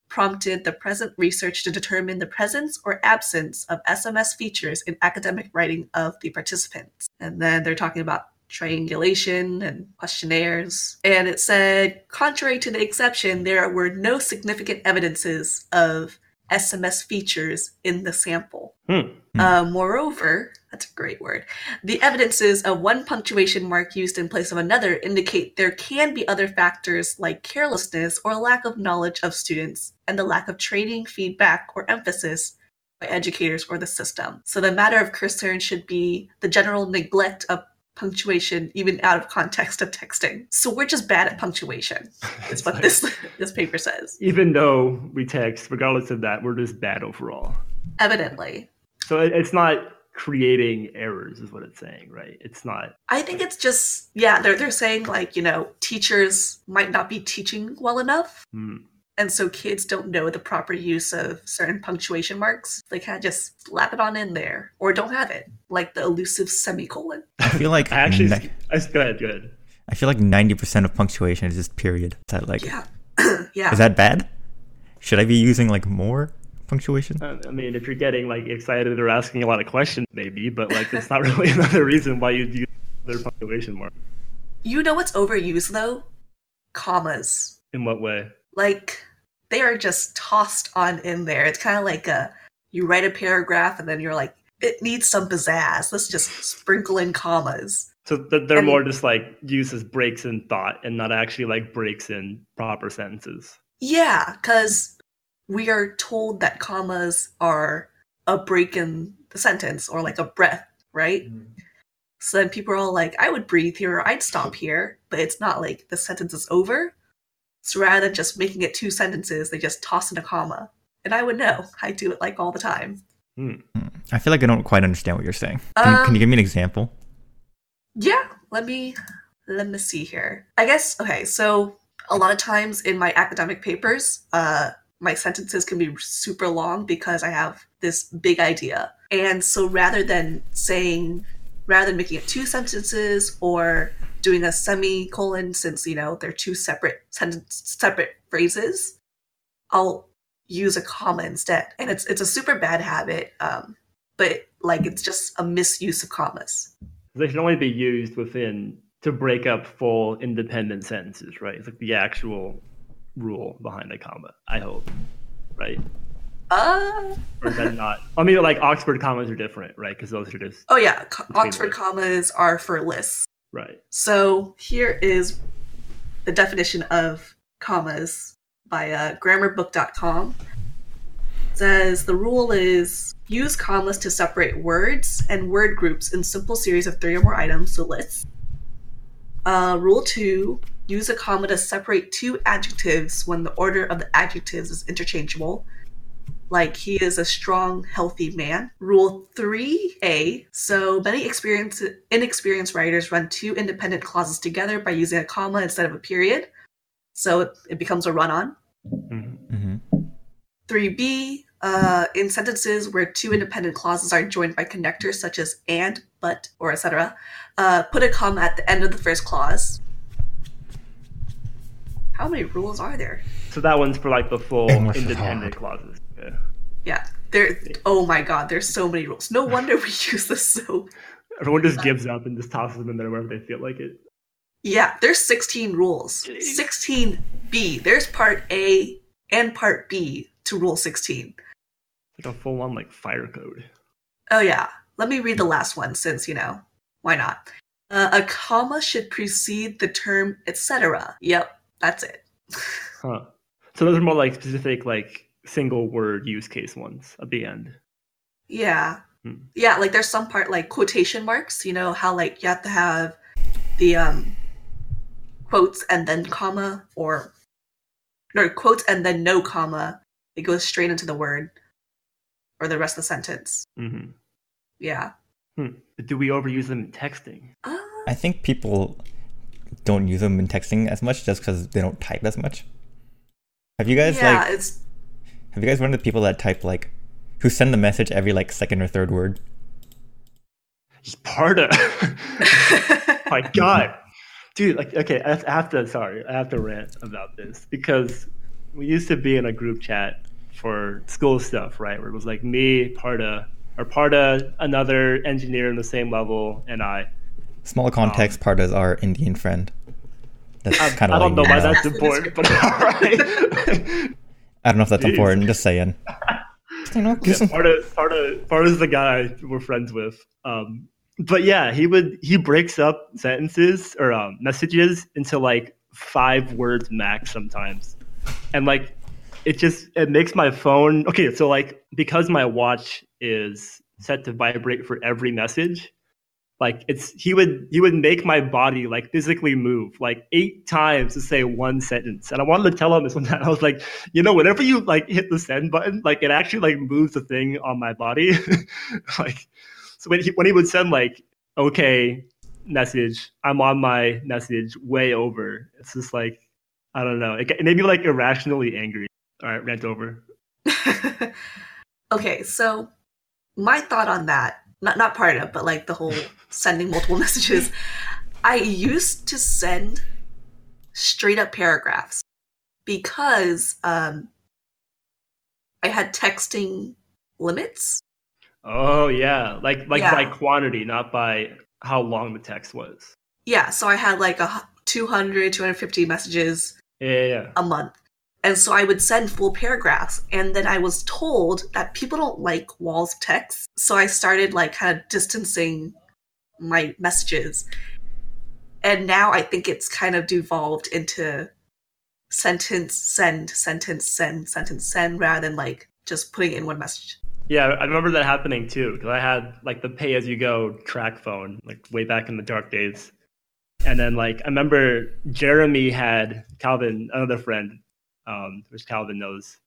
prompted the present research to determine the presence or absence of SMS features in academic writing of the participants. And then they're talking about triangulation and questionnaires. And it said, contrary to the exception, there were no significant evidences of SMS features in the sample. Hmm. Uh, moreover, that's a great word, the evidences of one punctuation mark used in place of another indicate there can be other factors like carelessness or lack of knowledge of students and the lack of training, feedback, or emphasis by educators or the system. So the matter of concern should be the general neglect of punctuation even out of context of texting. So we're just bad at punctuation. (laughs) Is It's what like- this (laughs) this paper says. even though we text regardless of that we're just bad overall Evidently. so it's not creating errors is what it's saying right it's not I think it's just yeah, they're they're saying like, you know, teachers might not be teaching well enough. hmm. And so kids don't know the proper use of certain punctuation marks. They kind of just slap it on in there or don't have it, like the elusive semicolon. I feel like (laughs) I actually ni- (laughs) I, go ahead go ahead I feel like ninety percent of punctuation is just period. Is that like Yeah. (clears throat) yeah. is that bad? Should I be using like more punctuation? Uh, I mean, if you're getting like excited or asking a lot of questions, maybe, but like that's not (laughs) really another reason why you'd use their punctuation mark. you know what's overused though? Commas. In what way? Like they are just tossed on in there. It's kind of like a you write a paragraph and then you're like it needs some pizzazz. Let's just sprinkle in commas. So they're And- more just like used as breaks in thought and not actually like breaks in proper sentences. Yeah, because we are told that commas are a break in the sentence or like a breath, right? So then people are all like, I would breathe here or I'd stop here, but it's not like the sentence is over. So rather than just making it two sentences, they just toss in a comma. And I would know. I do it like all the time. I feel like I don't quite understand what you're saying. Can, can Um, you give me an example? Yeah, let me let me see here. I guess okay, so a lot of times in my academic papers, uh my sentences can be super long because I have this big idea. And so rather than saying rather than making it two sentences or doing a semicolon since you know they're two separate sentence separate phrases, I'll use a comma instead. And it's it's a super bad habit. Um but like it's just a misuse of commas. They should only be used within to break up full independent sentences, right? It's like the actual rule behind a comma. I hope, right? Uh Or is that not? I mean, like Oxford commas are different, right? Because those are just Oh yeah, co- Oxford commas are for lists. right. So here is the definition of commas by uh, grammarbook.com. It says the rule is use commas to separate words and word groups in simple series of three or more items, so lists. Uh, rule two use a comma to separate two adjectives when the order of the adjectives is interchangeable. Like he is a strong, healthy man. Rule 3A. So many experienced, inexperienced writers run two independent clauses together by using a comma instead of a period. So it, becomes a run on. Mhm. hmm 3b uh, in sentences where two independent clauses are joined by connectors such as and but or etc uh, put a comma at the end of the first clause how many rules are there So that one's for like the full English independent clauses. Yeah. yeah there oh my god there's so many rules no wonder we (laughs) use this so (laughs) Everyone just gives up and just tosses them in there wherever they feel like it. yeah there's 16 rules 16b there's part a and part b to rule 16 Like a full on like fire code. Oh yeah. Let me read the last one since, you know, why not? Uh, a comma should precede the term etc. Yep, that's it. Huh. So those are more like specific like single word use case ones at the end. yeah. Hmm. Yeah, like there's some part like quotation marks, you know, how like you have to have the um quotes and then comma or no quotes and then no comma. It goes straight into the word or the rest of the sentence. hmm Yeah. Hmm. Do we overuse them in texting? Uh, I think people don't use them in texting as much just because they don't type as much. Have you guys yeah, like it's have you guys run into people that type like who send the message every like second or third word? Sparta. (laughs) My God, dude. Like, okay, I have- I have to. Sorry, I have to rant about this because we used to be in a group chat for school stuff, right? Where it was like me, Parta, or Parta, another engineer in the same level, and I. Small context part is our Indian friend. That's I, kind of I of don't like know why now. that's That's important, but all right. (laughs) I don't know if that's Jeez. important. Just saying. You know, give yeah, some- Parta, Parta, Parta's the guy we're friends with. Um, but yeah, he would he breaks up sentences or um, messages into like five words max sometimes, and like it just it makes my phone okay. So like because my watch is set to vibrate for every message, like it's he would he would make my body like physically move like eight times to say one sentence. And i wanted to tell him this one time. (laughs) I was like you know whenever you like hit the send button like it actually like moves the thing on my body. (laughs) Like so when he when he would send like okay message. I'm on my message way over. It's just like i don't know. It, it made me like irrationally angry. All right rant over. (laughs) Okay, so my thought on that, not not part of, but like the whole sending multiple (laughs) messages. I used to send straight up paragraphs because um, I had texting limits. oh yeah like like Yeah. by quantity not by how long the text was Yeah, so I had like a hu- 200, 250 messages yeah yeah, yeah. a month. And so I would send full paragraphs. And then I was told that people don't like walls of text. So I started like kind of distancing my messages. And now I think it's kind of devolved into sentence send, sentence send, sentence send, rather than like just putting in one message. Yeah, I remember that happening too because I had like the pay as you go TracFone like way back in the dark days, and then like I remember Jeremy had Calvin, another friend, um, which Calvin knows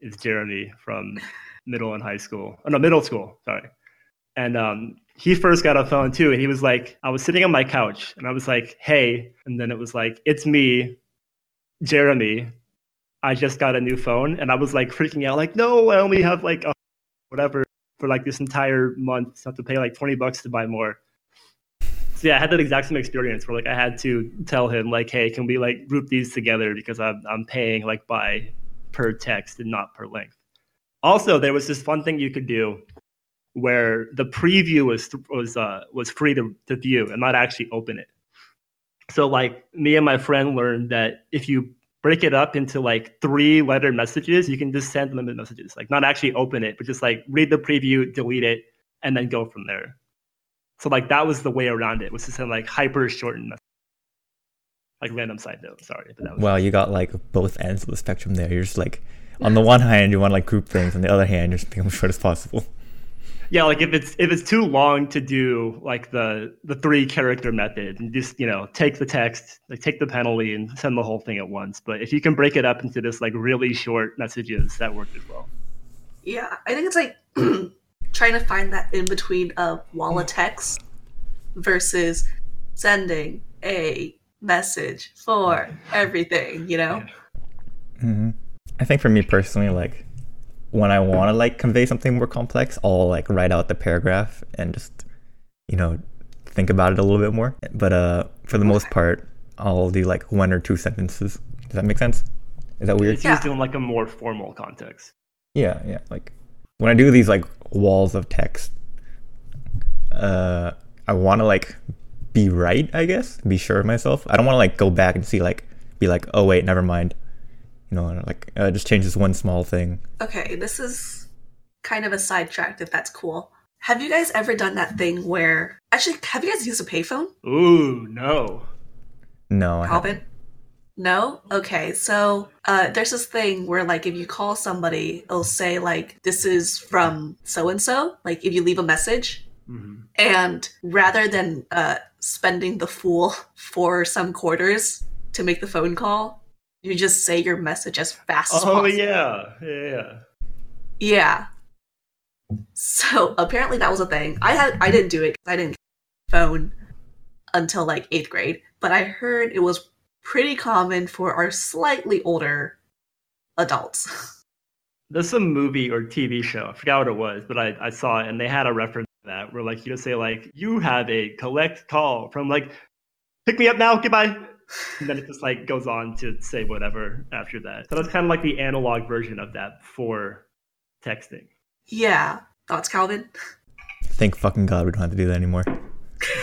is Jeremy from middle and high school. Oh no, middle school. Sorry, and um, he first got a phone too, and he was like, I was sitting on my couch, and I was like, hey, and then it was like, it's me, Jeremy. I just got a new phone, and I was like freaking out, like, no, I only have like a whatever for like this entire month. So I have to pay like 20 bucks to buy more. So yeah, I had that exact same experience where like I had to tell him like, hey, can we like group these together because I'm I'm paying like by per text and not per length. Also, there was this fun thing you could do where the preview was was uh, was free to, to view and not actually open it. So like me and my friend learned that if you break it up into like three letter messages, you can just send limited messages, like not actually open it, but just like read the preview, delete it, and then go from there. So like that was the way around it, was to send like hyper shortened messages. Like random side note. Sorry, but that was Well, you got like both ends of the spectrum there. You're just like, on the one hand, you want to like group things, on the other hand, you're just making (laughs) them short as possible. yeah. Like if it's if it's too long to do like the the three character method and just you know take the text, like take the penalty and send the whole thing at once. But if you can break it up into this like really short messages, that worked as well. Yeah, I think it's like (clears throat) trying to find that in between of wall of text versus sending a message for everything, you know? hmm I think for me personally, like when I want to like convey something more complex, I'll like write out the paragraph and just you know think about it a little bit more. But uh, for the most part, I'll do like one or two sentences. Does that make sense? Is that weird? It's Yeah. used in like a more formal context. Yeah, yeah. Like when I do these like walls of text, uh, I want to like be right, I guess, be sure of myself. I don't want to like go back and see like be like, oh wait, never mind. You know, like uh, just change this one small thing. Okay, this is kind of a sidetrack if that's cool. Have you guys ever done that thing where actually have you guys used a payphone? Ooh, no. No, I haven't. Calvin? No? Okay, so uh, there's this thing where, like, if you call somebody, it'll say, like, this is from so and so, like, if you leave a message. Mhm. And rather than uh, spending the fool (laughs) for some quarters to make the phone call, you just say your message as fast as Oh possible. yeah, yeah, yeah. Yeah. So apparently that was a thing. I had I didn't do it I didn't phone until like eighth grade, but I heard it was pretty common for our slightly older adults. There's some movie or TV show. I forgot what it was, but I, I saw it and they had a reference to that where like you just say like you have a collect call from like pick me up now, goodbye. And then it just like goes on to say whatever after that. So that's kind of like the analog version of that for texting. yeah. Thoughts, Calvin? Thank fucking God we don't have to do that anymore.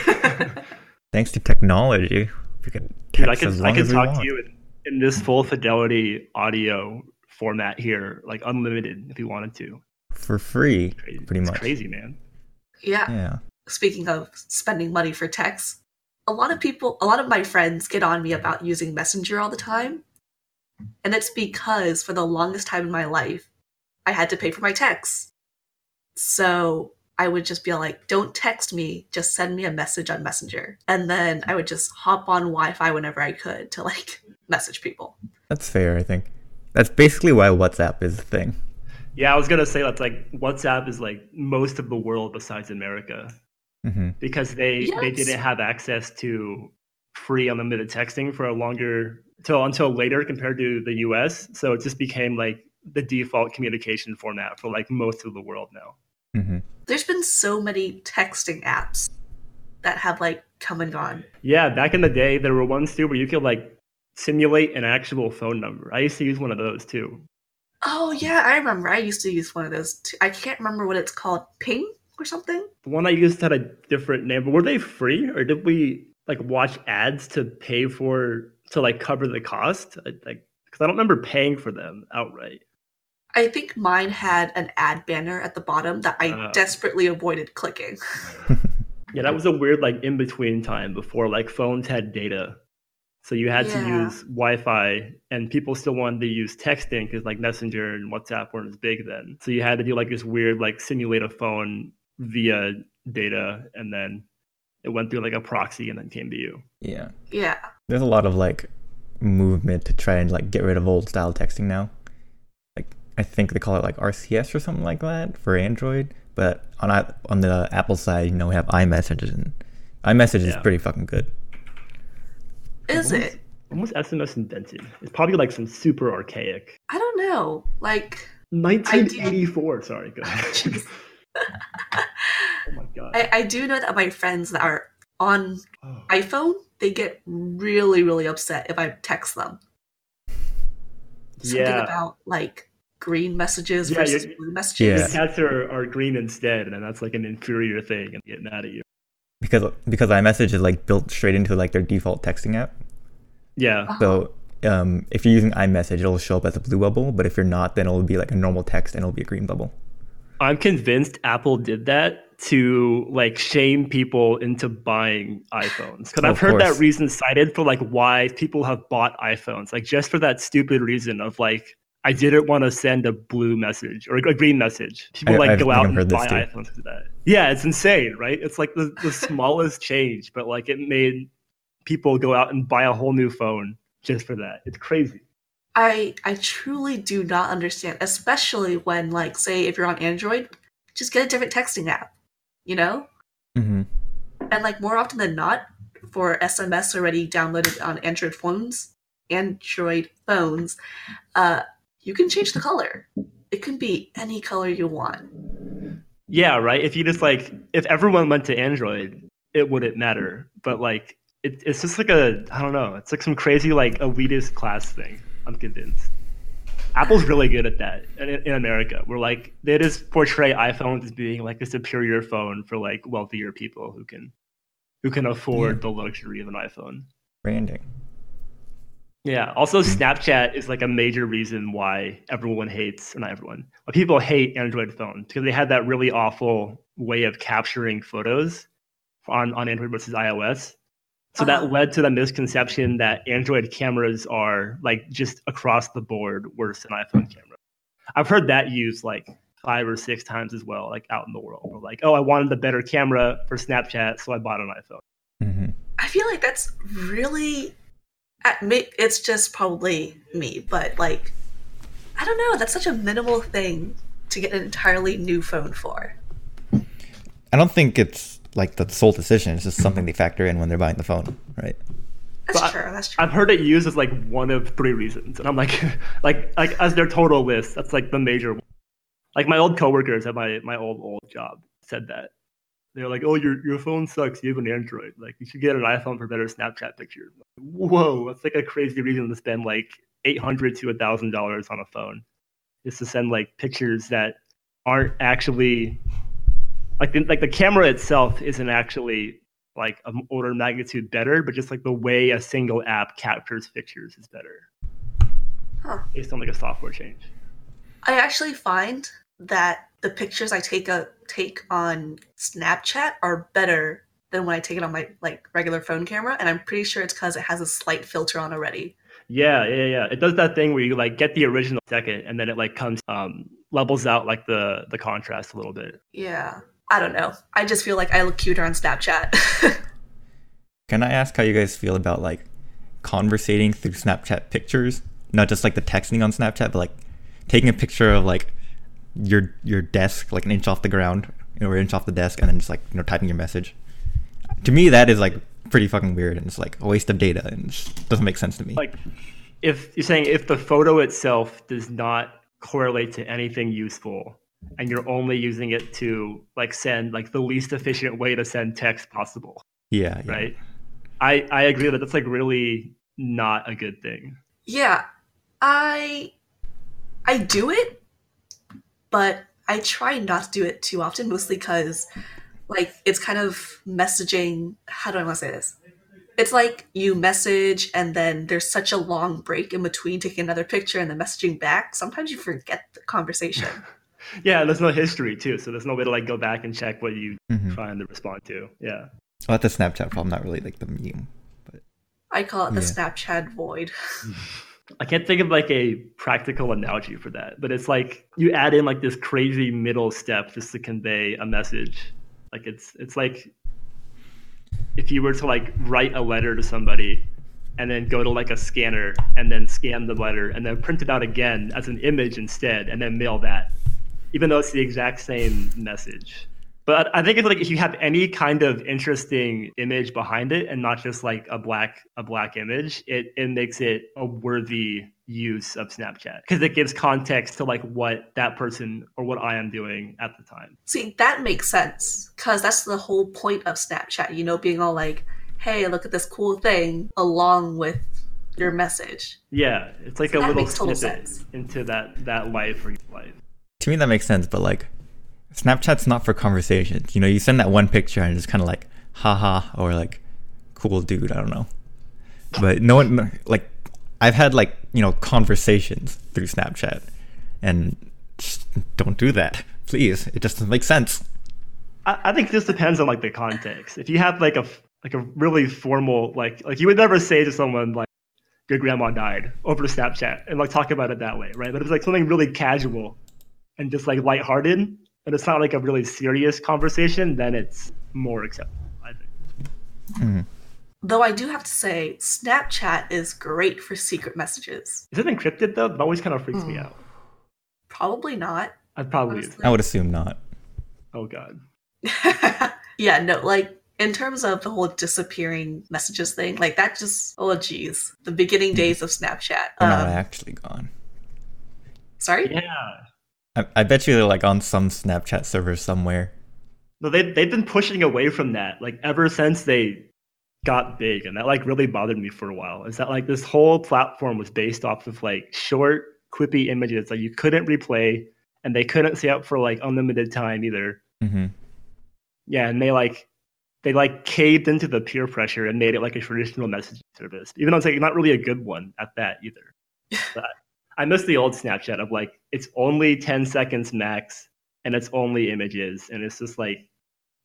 (laughs) Thanks to technology, we can Dude, I text can as I can as talk want. to you in, in this full fidelity audio format here, like unlimited if you wanted to. for free, Crazy. pretty It's much. crazy, man. Yeah. Yeah. Speaking of spending money for texts, a lot of people, a lot of my friends get on me about using Messenger all the time. And it's because for the longest time in my life, I had to pay for my texts. So I would just be like, don't text me, just send me a message on Messenger. And then I would just hop on Wi Fi whenever I could to like (laughs) message people. That's fair, I think. That's basically why WhatsApp is the thing. Yeah, I was gonna say that's like WhatsApp is like most of the world besides America hmm because they they didn't have access to free unlimited texting for a longer till until later compared to the US. So it just became like the default communication format for like most of the world now. Hmm There's been so many texting apps that have like come and gone. Yeah, back in the day there were ones too where you could like simulate an actual phone number. I used to use one of those too. Oh yeah, I remember. I used to use one of those. Too. I can't remember what it's called. Ping or something. The one I used had a different name, but were they free or did we like watch ads to pay for to like cover the cost? I, like because I don't remember paying for them outright. I think mine had an ad banner at the bottom that I Oh. desperately avoided clicking. (laughs) Yeah, that was a weird like in between time before like phones had data. So you had to use Wi-Fi, and people still wanted to use texting because like Messenger and WhatsApp weren't as big then. So you had to do like this weird like simulate a phone via data, and then it went through like a proxy and then came to you. Yeah. Yeah. There's a lot of like movement to try and like get rid of old style texting now. Like I think they call it like RCS or something like that for Android. But on on the Apple side, you know, we have iMessage and iMessage is pretty fucking good. Is When was- it? When was SMS invented? It's probably like some super archaic. I don't know. Like 1984. Sorry, go ahead. (laughs) oh my god. I, I do know that my friends that are on Oh. iPhone, they get really, really upset if I text them. Something Yeah. about like green messages Yeah, versus blue messages. Yeah. The cats are, are green instead, and that's like an inferior thing and getting mad at you. Because because iMessage is like built straight into like their default texting app. Yeah. Uh-huh. So um, if you're using iMessage, it'll show up as a blue bubble. But if you're not, then it'll be like a normal text and it'll be a green bubble. I'm convinced Apple did that to like shame people into buying iPhones. Because Oh, I've of heard that reason cited for like why people have bought iPhones, like just for that stupid reason of like I didn't want to send a blue message or a green message. People I- like I go out and buy iPhones for that. Yeah, it's insane, right? It's like the, the smallest change, but like it made people go out and buy a whole new phone just for that. It's crazy. I I truly do not understand, especially when like say if you're on Android, just get a different texting app, you know? hmm And like more often than not, for SMS already downloaded on Android phones, Android phones, uh, you can change the color. It can be any color you want. Yeah, right. If you just like, if everyone went to Android, it wouldn't matter. But like, it, it's just like a, I don't know. It's like some crazy like elitist class thing. I'm convinced. Apple's really good at that in, in America. We're like, they just portray iPhones as being like a superior phone for like wealthier people who can, who can afford Yeah. the luxury of an iPhone. Branding. Yeah. Also, Snapchat is like a major reason why everyone hates, or not everyone, why people hate Android phones because they had that really awful way of capturing photos on, on Android versus iOS. So Uh-huh. that led to the misconception that Android cameras are like just across the board worse than iPhone cameras. I've heard that used like five or six times as well, like out in the world. Or like, oh, I wanted the better camera for Snapchat, so I bought an iPhone. hmm I feel like that's really. I- may- It's just probably me, but like, I don't know. That's such a minimal thing to get an entirely new phone for. I don't think it's like the sole decision. It's just something they factor in when they're buying the phone, right? That's But true. That's true. I've heard it used as like one of three reasons, and I'm like, (laughs) like, like as their total list, that's like the major. One. Like my old coworkers at my my old old job said that they're like, "Oh, your your phone sucks. You have an Android. Like, you should get an iPhone for better Snapchat pictures." Whoa, that's like a crazy reason to spend like eight hundred to a thousand dollars on a phone, just to send like pictures that aren't actually like the, like the camera itself isn't actually like an order of magnitude better, but just like the way a single app captures pictures is better Huh. based on like a software change. I actually find that the pictures I take a take on Snapchat are better than when I take it on my like regular phone camera, and I'm pretty sure it's because it has a slight filter on already. Yeah, yeah, yeah. It does that thing where you like get the original second, and then it like comes um levels out like the the contrast a little bit. Yeah, I don't know. I just feel like I look cuter on Snapchat. (laughs) Can I ask how you guys feel about like conversating through Snapchat pictures? Not just like the texting on Snapchat, but like taking a picture of like your your desk like an inch off the ground, you know, or an inch off the desk, and then just like you know typing your message. To me, that is like pretty fucking weird, and it's like a waste of data, and it just doesn't make sense to me. Like, if you're saying if the photo itself does not correlate to anything useful, and you're only using it to like send like the least efficient way to send text possible, yeah, yeah. right? I I agree that that's like really not a good thing. yeah, I I do it, but I try not to do it too often, mostly because like it's kind of messaging. How do I want to say this? It's like you message and then there's such a long break in between taking another picture and then messaging back. Sometimes you forget the conversation. (laughs) Yeah, there's no history too, so there's no way to like go back and check what you Mhm. trying to respond to. Yeah. Well, that's the Snapchat problem, not really like the meme. But I call it the Yeah. Snapchat void. (laughs) I can't think of like a practical analogy for that, but it's like you add in like this crazy middle step just to convey a message. Like it's it's like if you were to like write a letter to somebody and then go to like a scanner and then scan the letter and then print it out again as an image instead and then mail that, even though it's the exact same message. But I think it's like if you have any kind of interesting image behind it and not just like a black a black image, it, it makes it a worthy use of Snapchat because it gives context to like what that person or what I am doing at the time. See, that makes sense because that's the whole point of Snapchat, you know, being all like, hey, look at this cool thing along with your message. Yeah, it's like a little snippet sense. into that that life or your life. to me, that makes sense. But like, Snapchat's not for conversations. You know, you send that one picture and it's kind of like, haha, or like, cool dude. I don't know. But no one like, I've had like you know conversations through Snapchat, and don't do that, please. It just doesn't make sense. I, I think this depends on like the context. If you have like a like a really formal like like you would never say to someone like your grandma died over Snapchat and like talk about it that way, right? But if it's like something really casual and just like lighthearted and it's not like a really serious conversation, then it's more acceptable, I think. Mhm. Though I do have to say, Snapchat is great for secret messages. Is it encrypted though? That always kind of freaks me Hmm. out. Probably not. I'd probably honestly. I would assume not. oh god. (laughs) yeah, no, like in terms of the whole disappearing messages thing, like that just oh geez, the beginning days of Snapchat. They're not Um, actually gone. sorry. Yeah. I, I bet you they're like on some Snapchat server somewhere. No, they they've been pushing away from that like ever since they got big, and that like really bothered me for a while. Is that like this whole platform was based off of like short, quippy images that you couldn't replay, and they couldn't stay up for like unlimited time either. Mm-hmm. Yeah, and they like they like caved into the peer pressure and made it like a traditional messaging service, even though it's like not really a good one at that either. (laughs) But I miss the old Snapchat of like it's only ten seconds max, and it's only images, and it's just like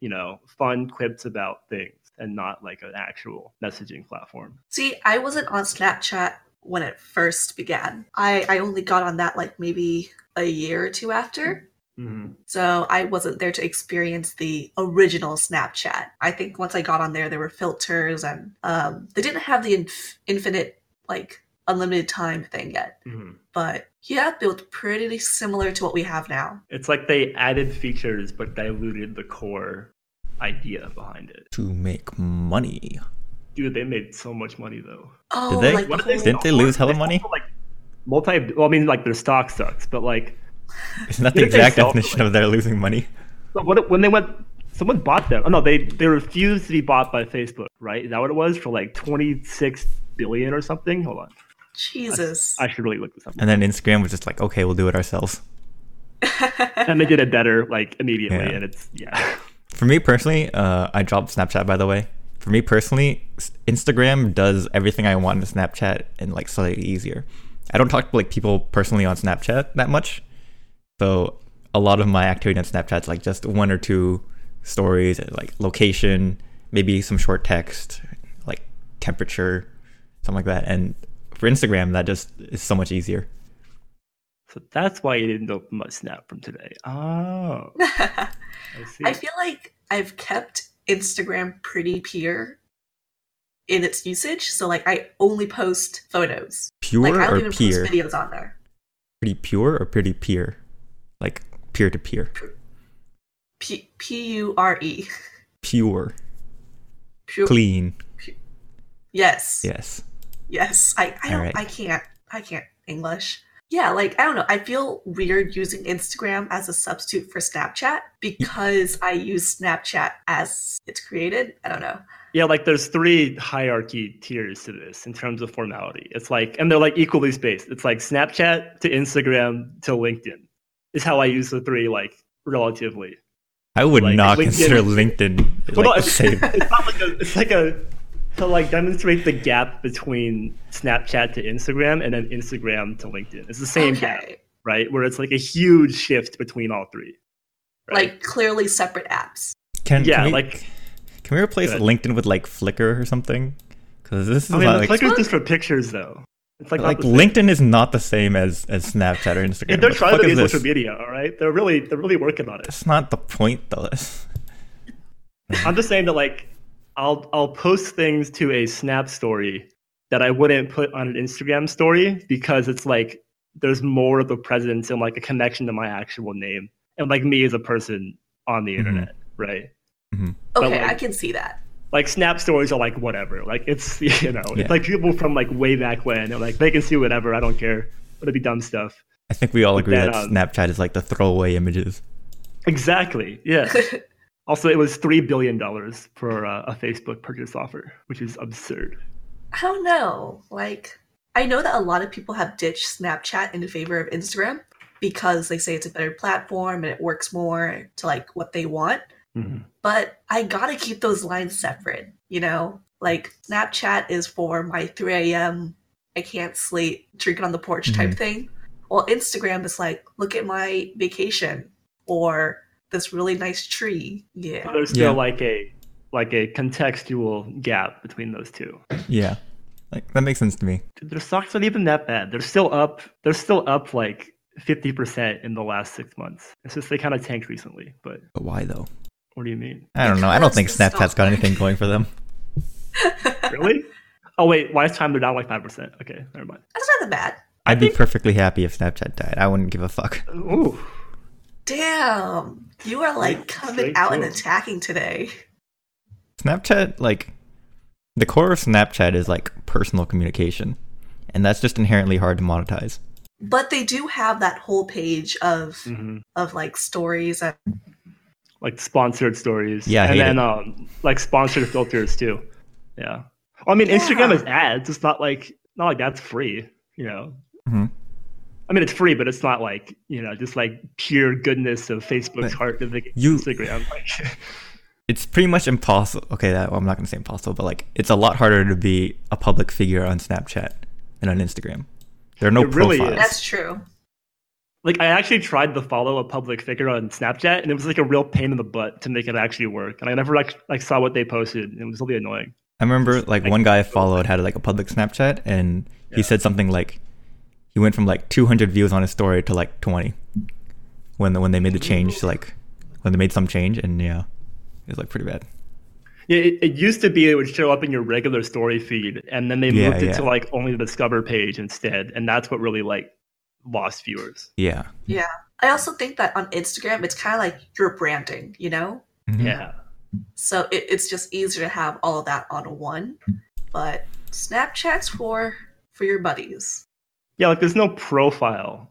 you know fun quips about things, and not like an actual messaging platform. See, I wasn't on Snapchat when it first began. I I only got on that like maybe a year or two after. Mm-hmm. So I wasn't there to experience the original Snapchat. I think once I got on there, there were filters and um, they didn't have the inf- infinite, like, unlimited time thing yet. Mm-hmm. But yeah, built pretty similar to what we have now. It's like they added features but diluted the core idea behind it. To make money. Dude, they made so much money though. Oh, they? like the did they whole- Didn't they lose hella money? Like multi. Well, I mean, like their stock sucks, but like, (laughs) Isn't that the exact definition like- of their losing money? but what when they went, someone bought them. Oh no, they they refused to be bought by Facebook, right? Is that what it was for like twenty six billion or something? Hold on, Jesus. I should really look this up. And then Instagram was just like, okay, we'll do it ourselves. (laughs) And they did it better, like immediately, Yeah. and it's yeah. (laughs) For me personally, uh, I dropped Snapchat by the way. For me personally, Instagram does everything I want in Snapchat and like slightly easier. I don't talk to like people personally on Snapchat that much, so a lot of my activity on Snapchat is like just one or two stories, like location, maybe some short text, like temperature, something like that. And for Instagram, that just is so much easier. So that's why you didn't open my snap from today. Oh, (laughs) I see. I feel like I've kept Instagram pretty pure in its usage. So, like, I only post photos. Pure like, I don't or even peer? post videos on there. Pretty pure or pretty peer? Like peer to peer. P U R E. (laughs) Pure. Pure. Clean. Yes. Yes. Yes. I I don't Alright. I can't I can't English. Yeah, like I don't know. I feel weird using Instagram as a substitute for Snapchat because I use Snapchat as it's created. I don't know. Yeah, like there's three hierarchy tiers to this in terms of formality. It's like, and they're like equally spaced. It's like Snapchat to Instagram to LinkedIn is how I use the three, like relatively. I would Like, not LinkedIn- consider LinkedIn Well, no, it's, same. it's not like a, it's like a to like demonstrate the gap between Snapchat to Instagram and then Instagram to LinkedIn. It's the same gap, right? Where it's like a huge shift between all three. right? Like clearly separate apps. Can, yeah, can we, like can we replace LinkedIn with like Flickr or something? Because this is I mean, not, like, Flickr's just for pictures though. It's like, like. LinkedIn is not the same as as Snapchat or Instagram. Yeah, they're What the trying to be is social media, all right? They're really they're really working on it. That's not the point though. I'm just saying that like I'll I'll post things to a Snap story that I wouldn't put on an Instagram story because it's like there's more of a presence and like a connection to my actual name and like me as a person on the Mhm. internet, right? Mm-hmm. Okay, like- I can see that. Like Snap stories are like whatever. Like it's (laughs) you know, Yeah. it's like people from like way back when. They're like they can see whatever, I don't care. It'll be dumb stuff. I think we all agree that, that um, Snapchat is like the throwaway images. Exactly. Yeah. (laughs) also, it was three billion dollars for uh, a Facebook purchase offer, which is absurd. I don't know. Like, I know that a lot of people have ditched Snapchat in favor of Instagram because they say it's a better platform and it works more to like what they want. But I gotta keep those lines separate, you know? Like, Snapchat is for my 3 a.m., I can't sleep, drinking on the porch type thing. Well, Instagram is like, look at my vacation or this really nice tree. Yeah. But there's still Yeah. like a like a contextual gap between those two. Yeah, like that makes sense to me. Dude, their stocks aren't even that bad. They're still up. They're still up like fifty percent in the last six months. It's just they kind of tanked recently. But But why though? what do you mean? I don't know. I don't think Snapchat's got anything going for them. (laughs) (laughs) Really? oh wait, why is time they're down like five percent. Okay, never mind. That's not that bad. I'd be perfectly happy if Snapchat died. I wouldn't give a fuck. Ooh, Damn. You are like Straight- coming straight out and attacking today. Snapchat, like, the core of Snapchat is like personal communication, and that's just inherently hard to monetize. But they do have that whole page of hmm of like stories and like sponsored stories. Yeah, and then it. um like sponsored filters too. Yeah. I mean, Instagram is ads. It's not like not like that's free. You know. Mhm. I mean, it's free, but it's not like you know, just like pure goodness of Facebook's But heart of the you- Instagram. Like, (laughs) It's pretty much impossible. Okay, that, well, I'm not gonna say impossible, but like, it's a lot harder to be a public figure on Snapchat than on Instagram. There are no It really is. profiles. that's true. like I actually tried to follow a public figure on Snapchat, and it was like a real pain in the butt to make it actually work. And I never like like saw what they posted. and It was really annoying. I remember like Like- one guy I followed had like a public Snapchat, and he said something like he went from like 200 views on his story to like 20 when the, when they made the change to like when they made some change, and yeah, it was like pretty bad. Yeah, it, it used to be it would show up in your regular story feed, and then they Yeah, moved it yeah. to like only the Discover page instead, and that's what really like lost viewers. Yeah. Yeah. I also think that on Instagram it's kinda like your branding, you know? Mhm. Yeah, So it, it's just easier to have all of that on one. But Snapchat's for for your buddies. Yeah, like there's no profile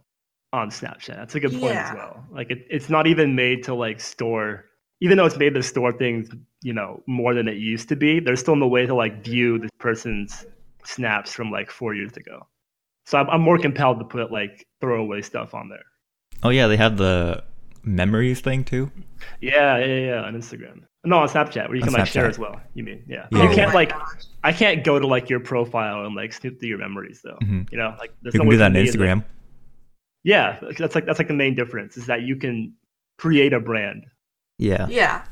on Snapchat. That's a good point Yeah. as well. Like it, it's not even made to like store, even though it's made to store things, you know, more than it used to be. There's still no way to like view this person's snaps from like four years ago. So I'm, I'm more compelled to put like throwaway stuff on there. Oh yeah, they have the memories thing too. Yeah, yeah, yeah, on Instagram. No, on Snapchat, where you On can like share as well. You mean, yeah. Yeah. You Oh can't like, gosh. I can't go to like your profile and like snoop through your memories though. Mhm. You know, like there's You no can way do that on me to, like- Instagram. yeah, that's like that's like the main difference is that you can create a brand. Yeah. Yeah.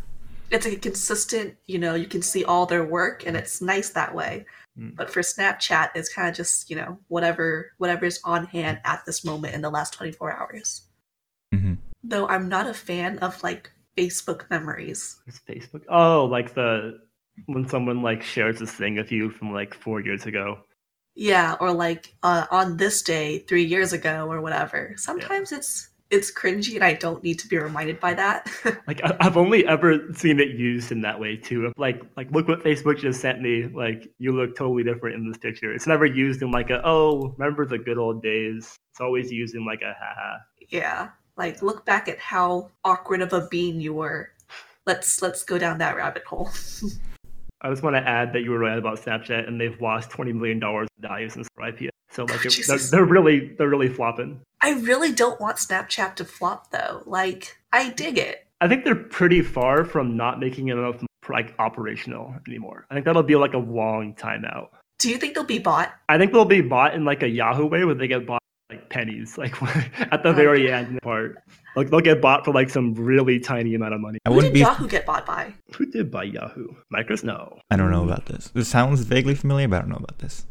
It's like a consistent, you know, you can see all their work and it's nice that way. Mm. But for Snapchat, it's kind of just, you know, whatever whatever's on hand at this moment in the last 24 hours. hmm Though I'm not a fan of like Facebook memories. It's Facebook. Oh, like the when someone like shares this thing with you from like four years ago. Yeah, or like uh, on this day 3 years ago or whatever. Sometimes it's it's cringy and I don't need to be reminded by that. (laughs) Like I- I've only ever seen it used in that way too. Of like like look what Facebook just sent me. Like you look totally different in this picture. It's never used in like a oh remember the good old days. It's always used in like a haha. yeah. Like look back at how awkward of a bean you were. Let's let's go down that rabbit hole. (laughs) I just want to add that you were right about Snapchat, and they've lost twenty million dollars in value since their IPO. So like Oh, they're, they're really they're really flopping. I really don't want Snapchat to flop though. Like, I dig it. I think they're pretty far from not making enough like operational anymore. I think that'll be like a long time out. Do you think they'll be bought? I think they'll be bought in like a Yahoo way where they get bought like pennies, like (laughs) at the very end part. Like they'll get bought for like some really tiny amount of money. I Who wouldn't did be. Yahoo get bought by? Who did buy Yahoo? Microsoft? No. I don't know about this. This sounds vaguely familiar, but I don't know about this.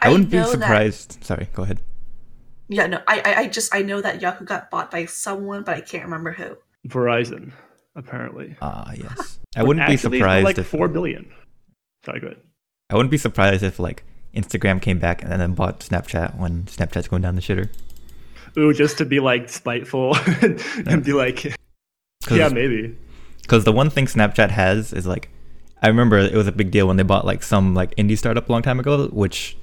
I, wouldn't be know that- surprised. Sorry, go ahead. yeah, no, I, I, I just I know that Yahoo got bought by someone, but I can't remember who. Verizon, apparently. Ah, yes. I wouldn't be Actually, for, surprised like if four billion. Sorry, go ahead. I wouldn't be surprised if like Instagram came back and then bought Snapchat when Snapchat's going down the shitter. Ooh, just to be like spiteful (laughs) and be like, yeah, maybe. Because the one thing Snapchat has is like, I remember it was a big deal when they bought like some like indie startup a long time ago, which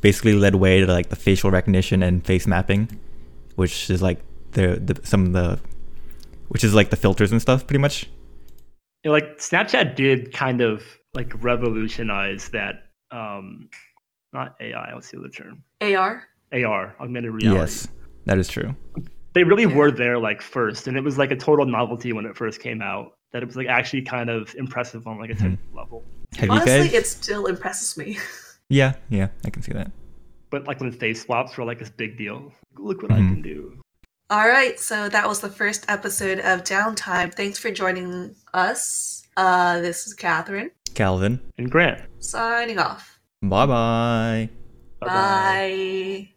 basically led way to like the facial recognition and face mapping, which is like the, the some of the, which is like the filters and stuff pretty much. Know, like Snapchat did kind of like revolutionize that. Um, not AI. What's the other term? AR. AR, augmented reality. Yes, that is true. they really Yeah. were there like first and it was like a total novelty when it first came out that it was like actually kind of impressive on like a technical level Have Honestly, you guys? it still impresses me. (laughs) Yeah, yeah, I can see that. but like when face swaps were like this big deal look what i Mhm. can do All right, so that was the first episode of Downtime. Thanks for joining us. Uh, this is Catherine Calvin. And Grant. signing off. Bye bye. Bye-bye. Bye.